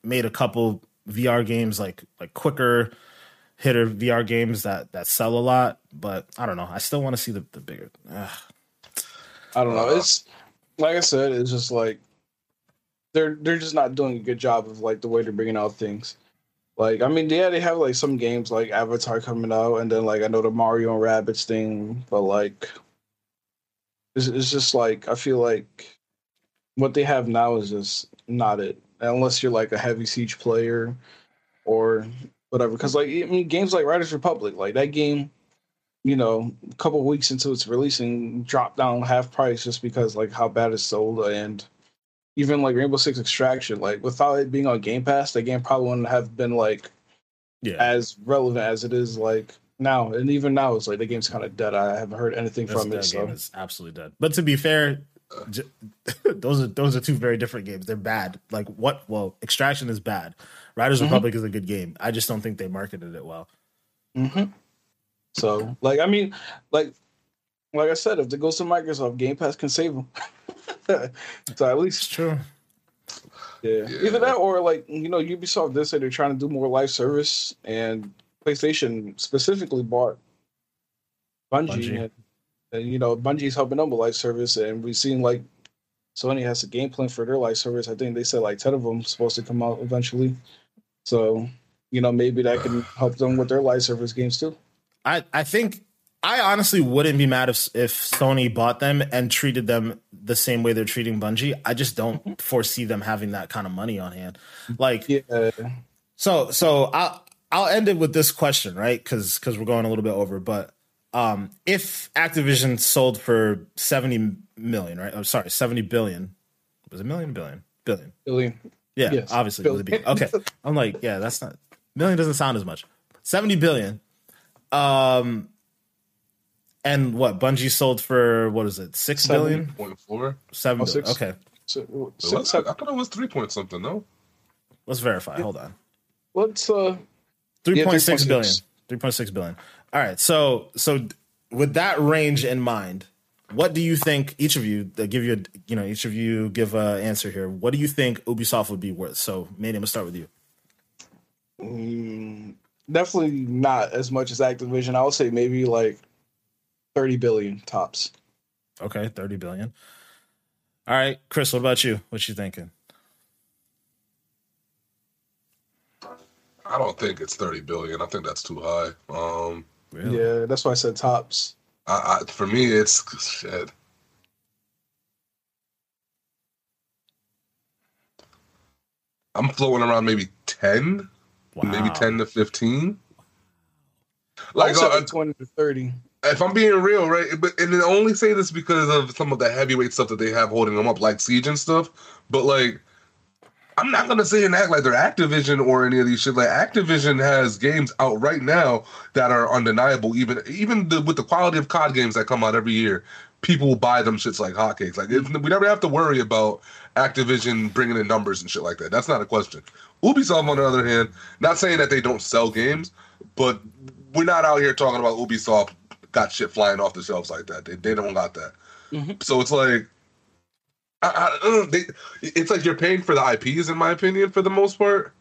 S1: made a couple VR games like like quicker, hitter VR games that that sell a lot, but I don't know. I still want to see the, the bigger. Ugh.
S2: I don't know. It's like I said. It's just like they're they're just not doing a good job of like the way they're bringing out things. Like I mean, yeah, they have like some games like Avatar coming out, and then like I know the Mario and Rabbids thing, but like it's, it's just like I feel like what they have now is just not it. Unless you're like a heavy siege player, or whatever. Because like I mean, games like Riders Republic, like that game, you know, a couple weeks into its releasing, dropped down half price just because like how bad it sold, and even like Rainbow Six Extraction, like without it being on Game Pass, that game probably wouldn't have been like yeah. as relevant as it is like now. And even now, it's like the game's kind of dead. I haven't heard anything That's from it. So
S1: is absolutely dead. But to be fair, those are those are two very different games. They're bad. Like what? Well, Extraction is bad. Riders mm-hmm. Republic is a good game. I just don't think they marketed it well.
S2: Mm-hmm. So, like, I mean, like, like I said, if they goes to Microsoft, Game Pass can save them. so at least
S1: it's true.
S2: Yeah. yeah. either that or like you know Ubisoft did say they're trying to do more live service, and PlayStation specifically bought Bungie, Bungie. And, you know Bungie's helping them with live service, and we've seen like Sony has a game plan for their live service. I think they said like ten of them supposed to come out eventually. So you know maybe that can help them with their live service games too.
S1: I I think I honestly wouldn't be mad if if Sony bought them and treated them the same way they're treating Bungie. I just don't mm-hmm. foresee them having that kind of money on hand. Like
S2: Yeah,
S1: so so I'll I'll end it with this question, right? Because because we're going a little bit over, but um, if Activision sold for seventy million, right? I'm sorry, seventy billion. Was it million billion billion?
S2: Billy.
S1: Yeah,
S2: Yes,
S1: obviously. it was a
S2: billion.
S1: billion. Okay, I'm like, yeah, that's not million. Doesn't sound as much. Seventy billion. Um, and what Bungie sold for? What is it? Six
S2: Seven.
S1: billion?
S3: Point four.
S1: Seven
S2: Oh,
S1: billion.
S2: six.
S1: Okay,
S2: So,
S3: Was
S2: six,
S3: it? I thought it was three point something. No.
S1: let's verify. Hold on.
S2: let's uh
S1: Three point six
S2: 3.6.
S1: billion. Three point six billion. All right. So so with that range in mind, what do you think each of you that give you a you know each of you give a answer here? What do you think Ubisoft would be worth? So maybe I'm gonna start with you.
S2: mm, definitely not as much as Activision. I would say maybe like thirty billion tops.
S1: Okay, thirty billion. All right, Chris. What about you? What you thinking?
S3: I don't think it's thirty billion. I think that's too high. Um,
S1: Really?
S2: Yeah, that's why I said tops.
S3: I, I for me, it's shit. I'm floating around maybe ten, maybe ten to fifteen.
S2: Like
S3: Like, uh,
S2: twenty to thirty.
S3: if I'm being real, right? But and I only say this because of some of the heavyweight stuff that they have holding them up, like Siege and stuff. But like, I'm not gonna say and act like they're Activision or any of these shit. Like Activision has games out right now that are undeniable. Even even the, with the quality of COD games that come out every year, people will buy them shits like hotcakes. Like it's, we never have to worry about Activision bringing in numbers and shit like that. That's not a question. Ubisoft, on the other hand, not saying that they don't sell games, but we're not out here talking about Ubisoft got shit flying off the shelves like that. They, they don't got that.
S2: Mhm.
S3: So it's like, I, I, uh, they, it's like you're paying for the IPs, in my opinion, for the most part.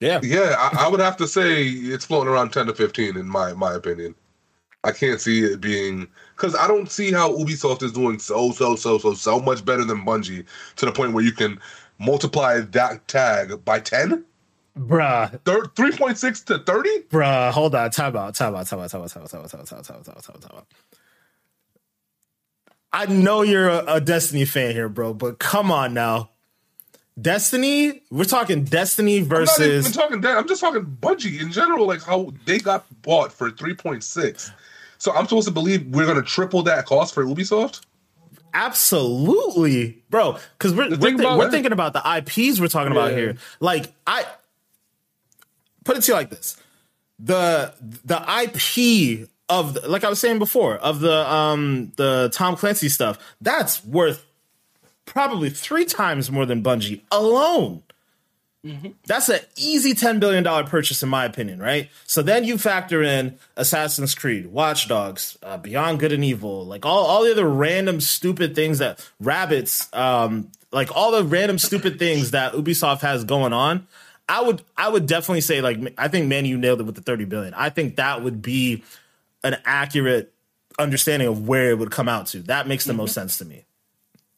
S1: Yeah.
S3: Yeah, I, I would have to say it's floating around ten to fifteen, in my my opinion. I can't see it being because I don't see how Ubisoft is doing so so so so so much better than Bungie to the point where you can multiply that tag by ten.
S1: Bruh,
S3: Thir- 3.6 to 30?
S1: bruh, hold on. Time out, time out, time out, time out, time out, time out, time out, time out, time out, time out, time out. I know you're a, a Destiny fan here, bro, but come on now. Destiny, we're talking Destiny
S3: I'm not even
S1: versus
S3: talking that. I'm just talking Bungie in general, like how they got bought for 3.6. So I'm supposed to believe we're going to triple that cost for Ubisoft?
S1: absolutely, bro. Because we're we're, thi- we're thinking about the IPs we're talking about here. Like I put it to you like this: the the IP of the, like I was saying before of the um the Tom Clancy stuff that's worth probably three times more than Bungie alone. That's an easy $10 billion purchase, in my opinion, right? So then you factor in Assassin's Creed, Watch Dogs, uh, Beyond Good and Evil, like all, all the other random stupid things that Rabbids, um, like all the random stupid things that Ubisoft has going on. I would I would definitely say like I think man you nailed it with the 30 billion. I think that would be an accurate understanding of where it would come out to. That makes the most mm-hmm. sense to me.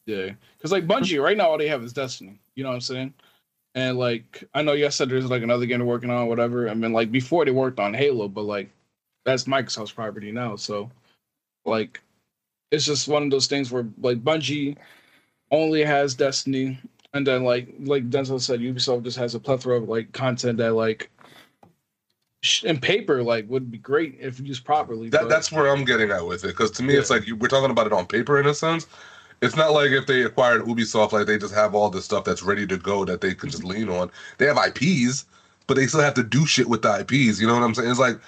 S2: Yeah, because like Bungie right now, all they have is Destiny. You know what I'm saying? And like I know you said there's like another game they're working on, whatever. I mean, like before they worked on Halo, but like that's Microsoft's property now. So like it's just one of those things where like Bungie only has Destiny, and then like like Denzel said, Ubisoft just has a plethora of like content that like in paper like would be great if used properly.
S3: That, that's where I'm getting at with it. Because to me, it's like you, we're talking about it on paper in a sense. It's not like if they acquired Ubisoft, like they just have all this stuff that's ready to go that they can just mm-hmm. lean on. They have IPs, but they still have to do shit with the IPs. You know what I'm saying? It's like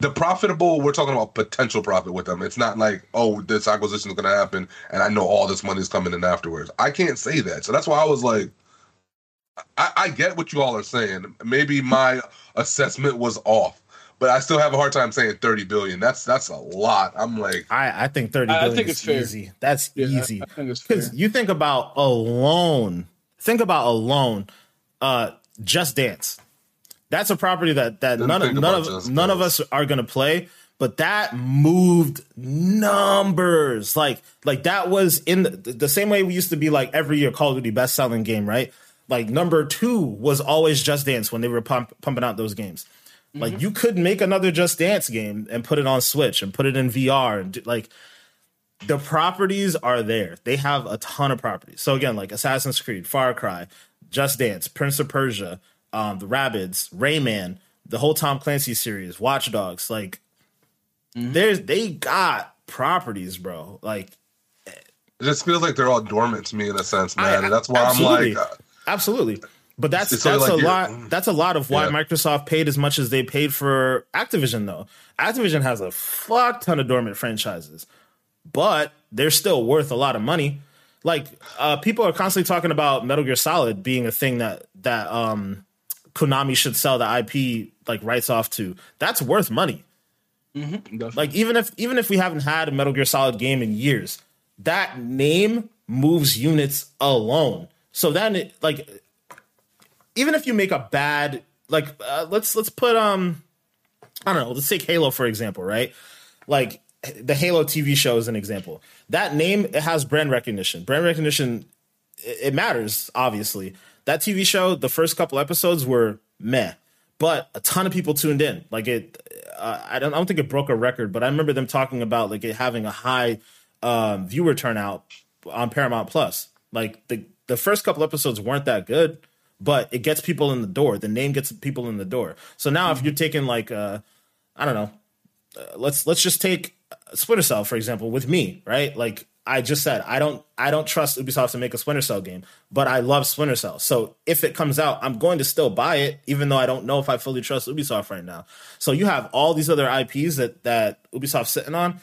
S3: the profitable. We're talking about potential profit with them. It's not like oh, this acquisition is going to happen, and I know all this money is coming in afterwards. I can't say that. So that's why I was like, I, I get what you all are saying. Maybe my assessment was off. But I still have a hard time saying 30 billion. That's that's a lot. I'm like,
S1: I, I think 30
S2: I- I
S1: billion
S2: think
S1: is
S2: it's fair.
S1: easy. That's
S2: Yeah,
S1: easy.
S2: I, think it's fair.
S1: Because you think about alone, think about alone, uh, Just Dance. That's a property that that
S3: Didn't
S1: none of none of
S3: Just
S1: none of us are gonna play. but that moved numbers. Like like that was in the, the same way we used to be like every year Call of Duty best selling game, right? Like number two was always Just Dance when they were pump, pumping out those games. Mm-hmm. Like you could make another Just Dance game and put it on Switch and put it in VR and do, like the properties are there. They have a ton of properties. So again, like Assassin's Creed, Far Cry, Just Dance, Prince of Persia, um, the Rabbids, Rayman, the whole Tom Clancy series, Watch Dogs. Like, mm-hmm. there's they got properties, bro. Like,
S3: it just feels like they're all dormant to me in a sense, man. I, and that's why I'm like, uh,
S1: absolutely. But that's that's like a lot. That's a lot of why yeah. Microsoft paid as much as they paid for Activision, though. Activision has a fuck ton of dormant franchises but they're still worth a lot of money. Like uh, people are constantly talking about Metal Gear Solid being a thing that that um, Konami should sell the IP like rights off to. That's worth money. Mm-hmm, like even if even if we haven't had a Metal Gear Solid game in years, that name moves units alone. So then, it, like, even if you make a bad like, uh, let's let's put um, I don't know, let's take Halo for example, right? Like the Halo TV show is an example. That name it has brand recognition. Brand recognition it matters obviously. That TV show, the first couple episodes were meh, but a ton of people tuned in. Like it, uh, I don't, I don't think it broke a record, but I remember them talking about like it having a high um, viewer turnout on Paramount Plus. Like the the first couple episodes weren't that good, but it gets people in the door. The name gets people in the door. So now, mm-hmm. if you're taking like, uh, I don't know, uh, let's let's just take Splinter Cell, for example, with me, right? Like I just said, I don't I don't trust Ubisoft to make a Splinter Cell game, but I love Splinter Cell. So if it comes out, I'm going to still buy it, even though I don't know if I fully trust Ubisoft right now. So you have all these other IPs that that Ubisoft's sitting on.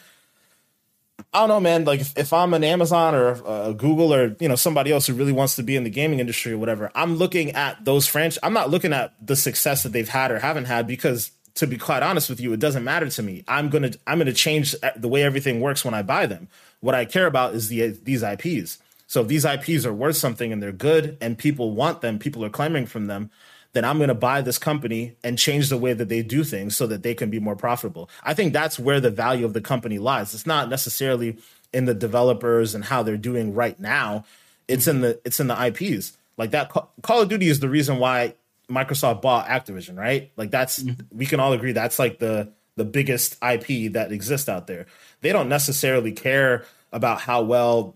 S1: I don't know, man. Like if, if I'm an Amazon or Google or you know somebody else who really wants to be in the gaming industry or whatever, I'm looking at those franchise. I'm not looking at the success that they've had or haven't had because to be quite honest with you, it doesn't matter to me. I'm gonna I'm gonna change the way everything works when I buy them. What I care about is the these IPs. So if these IPs are worth something and they're good and people want them, people are clamoring from them, then I'm going to buy this company and change the way that they do things so that they can be more profitable. I think that's where the value of the company lies. It's not necessarily in the developers and how they're doing right now. It's in the it's in the IPs. Like that Call of Duty is the reason why Microsoft bought Activision, right? Like that's mm-hmm. we can all agree that's like the the biggest IP that exists out there. They don't necessarily care about how well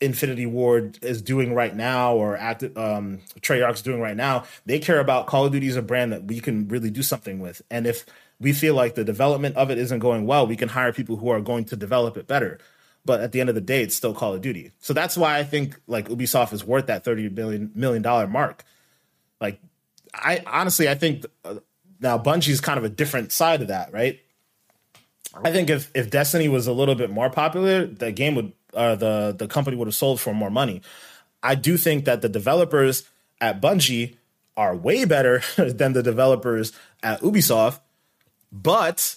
S1: Infinity Ward is doing right now or active um Treyarch's doing right now. They care about Call of Duty as a brand that we can really do something with. And if we feel like the development of it isn't going well, we can hire people who are going to develop it better. But at the end of the day, it's still Call of Duty. So that's why I think like Ubisoft is worth that 30 billion million dollar mark. Like I honestly, I think uh, now Bungie's kind of a different side of that, right? I think if if Destiny was a little bit more popular, the game would uh, the the company would have sold for more money. I do think that the developers at Bungie are way better than the developers at Ubisoft, but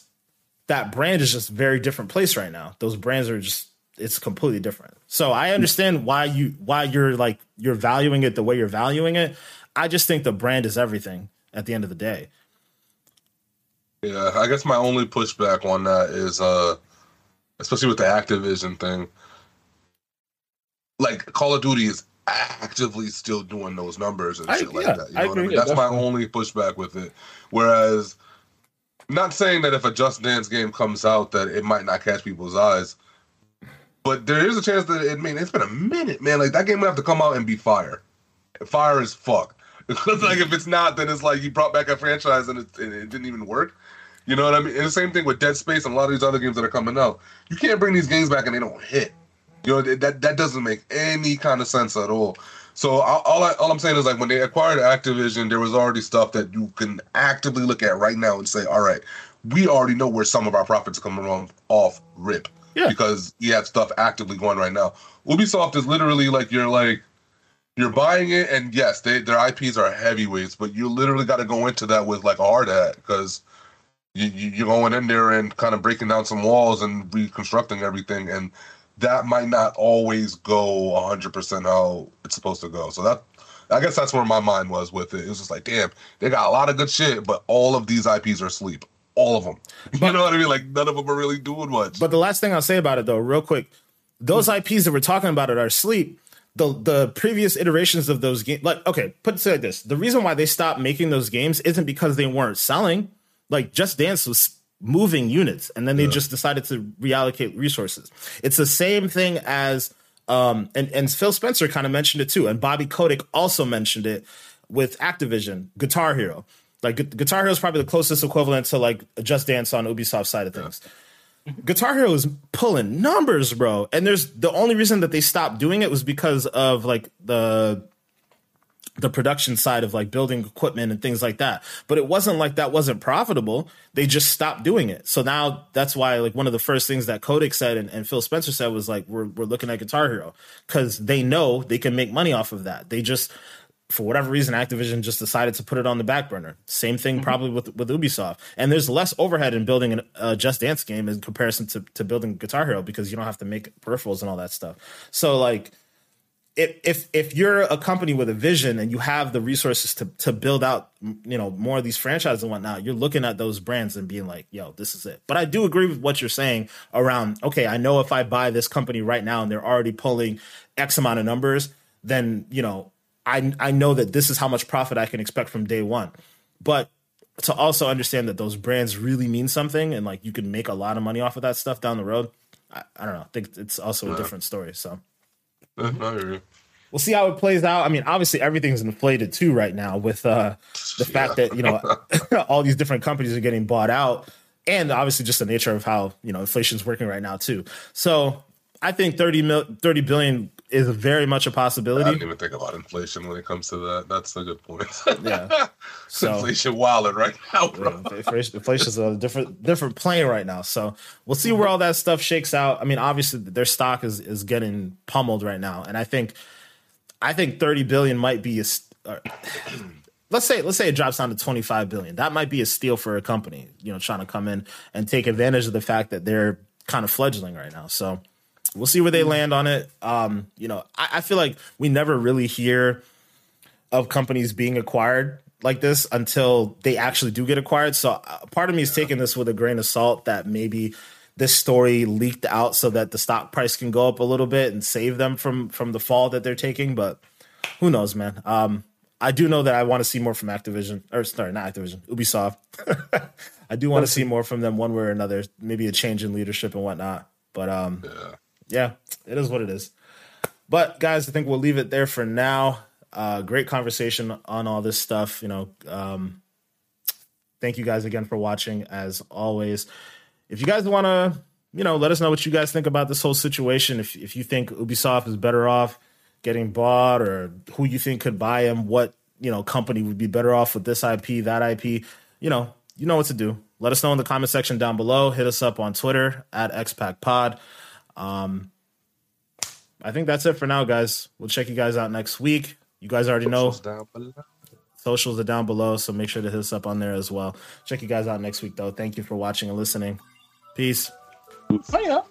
S1: that brand is just very different place right now. Those brands are just it's completely different. So I understand why you why you're like you're valuing it the way you're valuing it. I just think the brand is everything at the end of the day.
S3: Yeah, I guess my only pushback on that is uh especially with the Activision thing. Like Call of Duty is actively still doing those numbers and I, shit like that. You know I what I mean? That's definitely. my only pushback with it. Whereas not saying that if a Just Dance game comes out that it might not catch people's eyes, but there is a chance that it I mean it's been a minute, man. Like that game would have to come out and be fire. Fire as fuck. Because like if it's not, then it's like you brought back a franchise and it, and it didn't even work. You know what I mean? And the same thing with Dead Space and a lot of these other games that are coming out. You can't bring these games back and they don't hit. You know that that doesn't make any kind of sense at all. So all I, all I'm saying is like when they acquired Activision, there was already stuff that you can actively look at right now and say, all right, we already know where some of our profits are coming on off rip. Yeah. Because you have stuff actively going right now. Ubisoft is literally like you're like you're buying it, and yes, they, their IPs are heavyweights, but you literally got to go into that with like a hard hat because you, you, are going in there and kind of breaking down some walls and reconstructing everything, and that might not always go 100% how it's supposed to go. So that I guess that's where my mind was with it. It was just like, damn, they got a lot of good shit, but all of these IPs are asleep. all of them. you know what I mean? Like none of them are really doing much.
S1: But the last thing I'll say about it, though, real quick, those hmm. IPs that we're talking about at our sleep, the the previous iterations of those games, like okay, put it like this: the reason why they stopped making those games isn't because they weren't selling. Like Just Dance was moving units, and then they yeah. just decided to reallocate resources. It's the same thing as um, and and Phil Spencer kind of mentioned it too, and Bobby Kotick also mentioned it with Activision Guitar Hero. Like Gu- Guitar Hero is probably the closest equivalent to like Just Dance on Ubisoft side of things. Yeah. Guitar Hero is pulling numbers, bro. And there's the only reason that they stopped doing it was because of like the the production side of like building equipment and things like that. But it wasn't like that wasn't profitable. They just stopped doing it. So now that's why like one of the first things that Kotick said and, and Phil Spencer said was like we're we're looking at Guitar Hero because they know they can make money off of that. They just for whatever reason, Activision just decided to put it on the back burner. Same thing mm-hmm. probably with with Ubisoft. And there's less overhead in building a uh, Just Dance game in comparison to to building Guitar Hero because you don't have to make peripherals and all that stuff. So like if if if you're a company with a vision and you have the resources to to build out you know more of these franchises and whatnot, you're looking at those brands and being like, yo, this is it. But I do agree with what you're saying around. Okay, I know if I buy this company right now and they're already pulling X amount of numbers, then you know I I know that this is how much profit I can expect from day one. But to also understand that those brands really mean something and like you can make a lot of money off of that stuff down the road, I, I don't know. I think it's also yeah. a different story. So we'll see how it plays out. I mean, obviously everything's inflated too right now with uh, the fact that you know all these different companies are getting bought out, and obviously just the nature of how you know inflation's working right now too. So I think 30 mil, 30 billion is very much a possibility. I
S3: didn't even think about inflation when it comes to that. That's a good point.
S1: yeah,
S3: so inflation wilding right now, bro.
S1: Inflation, is a different different plane right now. So we'll see where all that stuff shakes out. I mean, obviously their stock is is getting pummeled right now, and I think I think thirty billion might be a. Uh, let's say let's say it drops down to 25 billion that might be a steal for a company you know trying to come in and take advantage of the fact that they're kind of fledgling right now so We'll see where they land on it. Um, you know, I, I feel like we never really hear of companies being acquired like this until they actually do get acquired. So uh, part of me is taking this with a grain of salt that maybe this story leaked out so that the stock price can go up a little bit and save them from from the fall that they're taking. But who knows, man? Um, I do know that I want to see more from Activision, or sorry, not Activision, Ubisoft. I do want to see more from them one way or another. Maybe a change in leadership and whatnot. But um, yeah yeah, it is what it is. But guys, I think we'll leave it there for now. Uh, great conversation on all this stuff. You know, um, thank you guys again for watching. As always, if you guys want to, you know, let us know what you guys think about this whole situation. If if you think Ubisoft is better off getting bought, or who you think could buy them, what you know company would be better off with this IP, that IP, you know, you know what to do. Let us know in the comment section down below. Hit us up on Twitter at XPackPod. Um, I think that's it for now, guys. We'll check you guys out next week. You guys already Socials know. Socials are down below, so make sure to hit us up on there as well. Check you guys out next week, though. Thank you for watching and listening. Peace.
S2: Oh, yeah.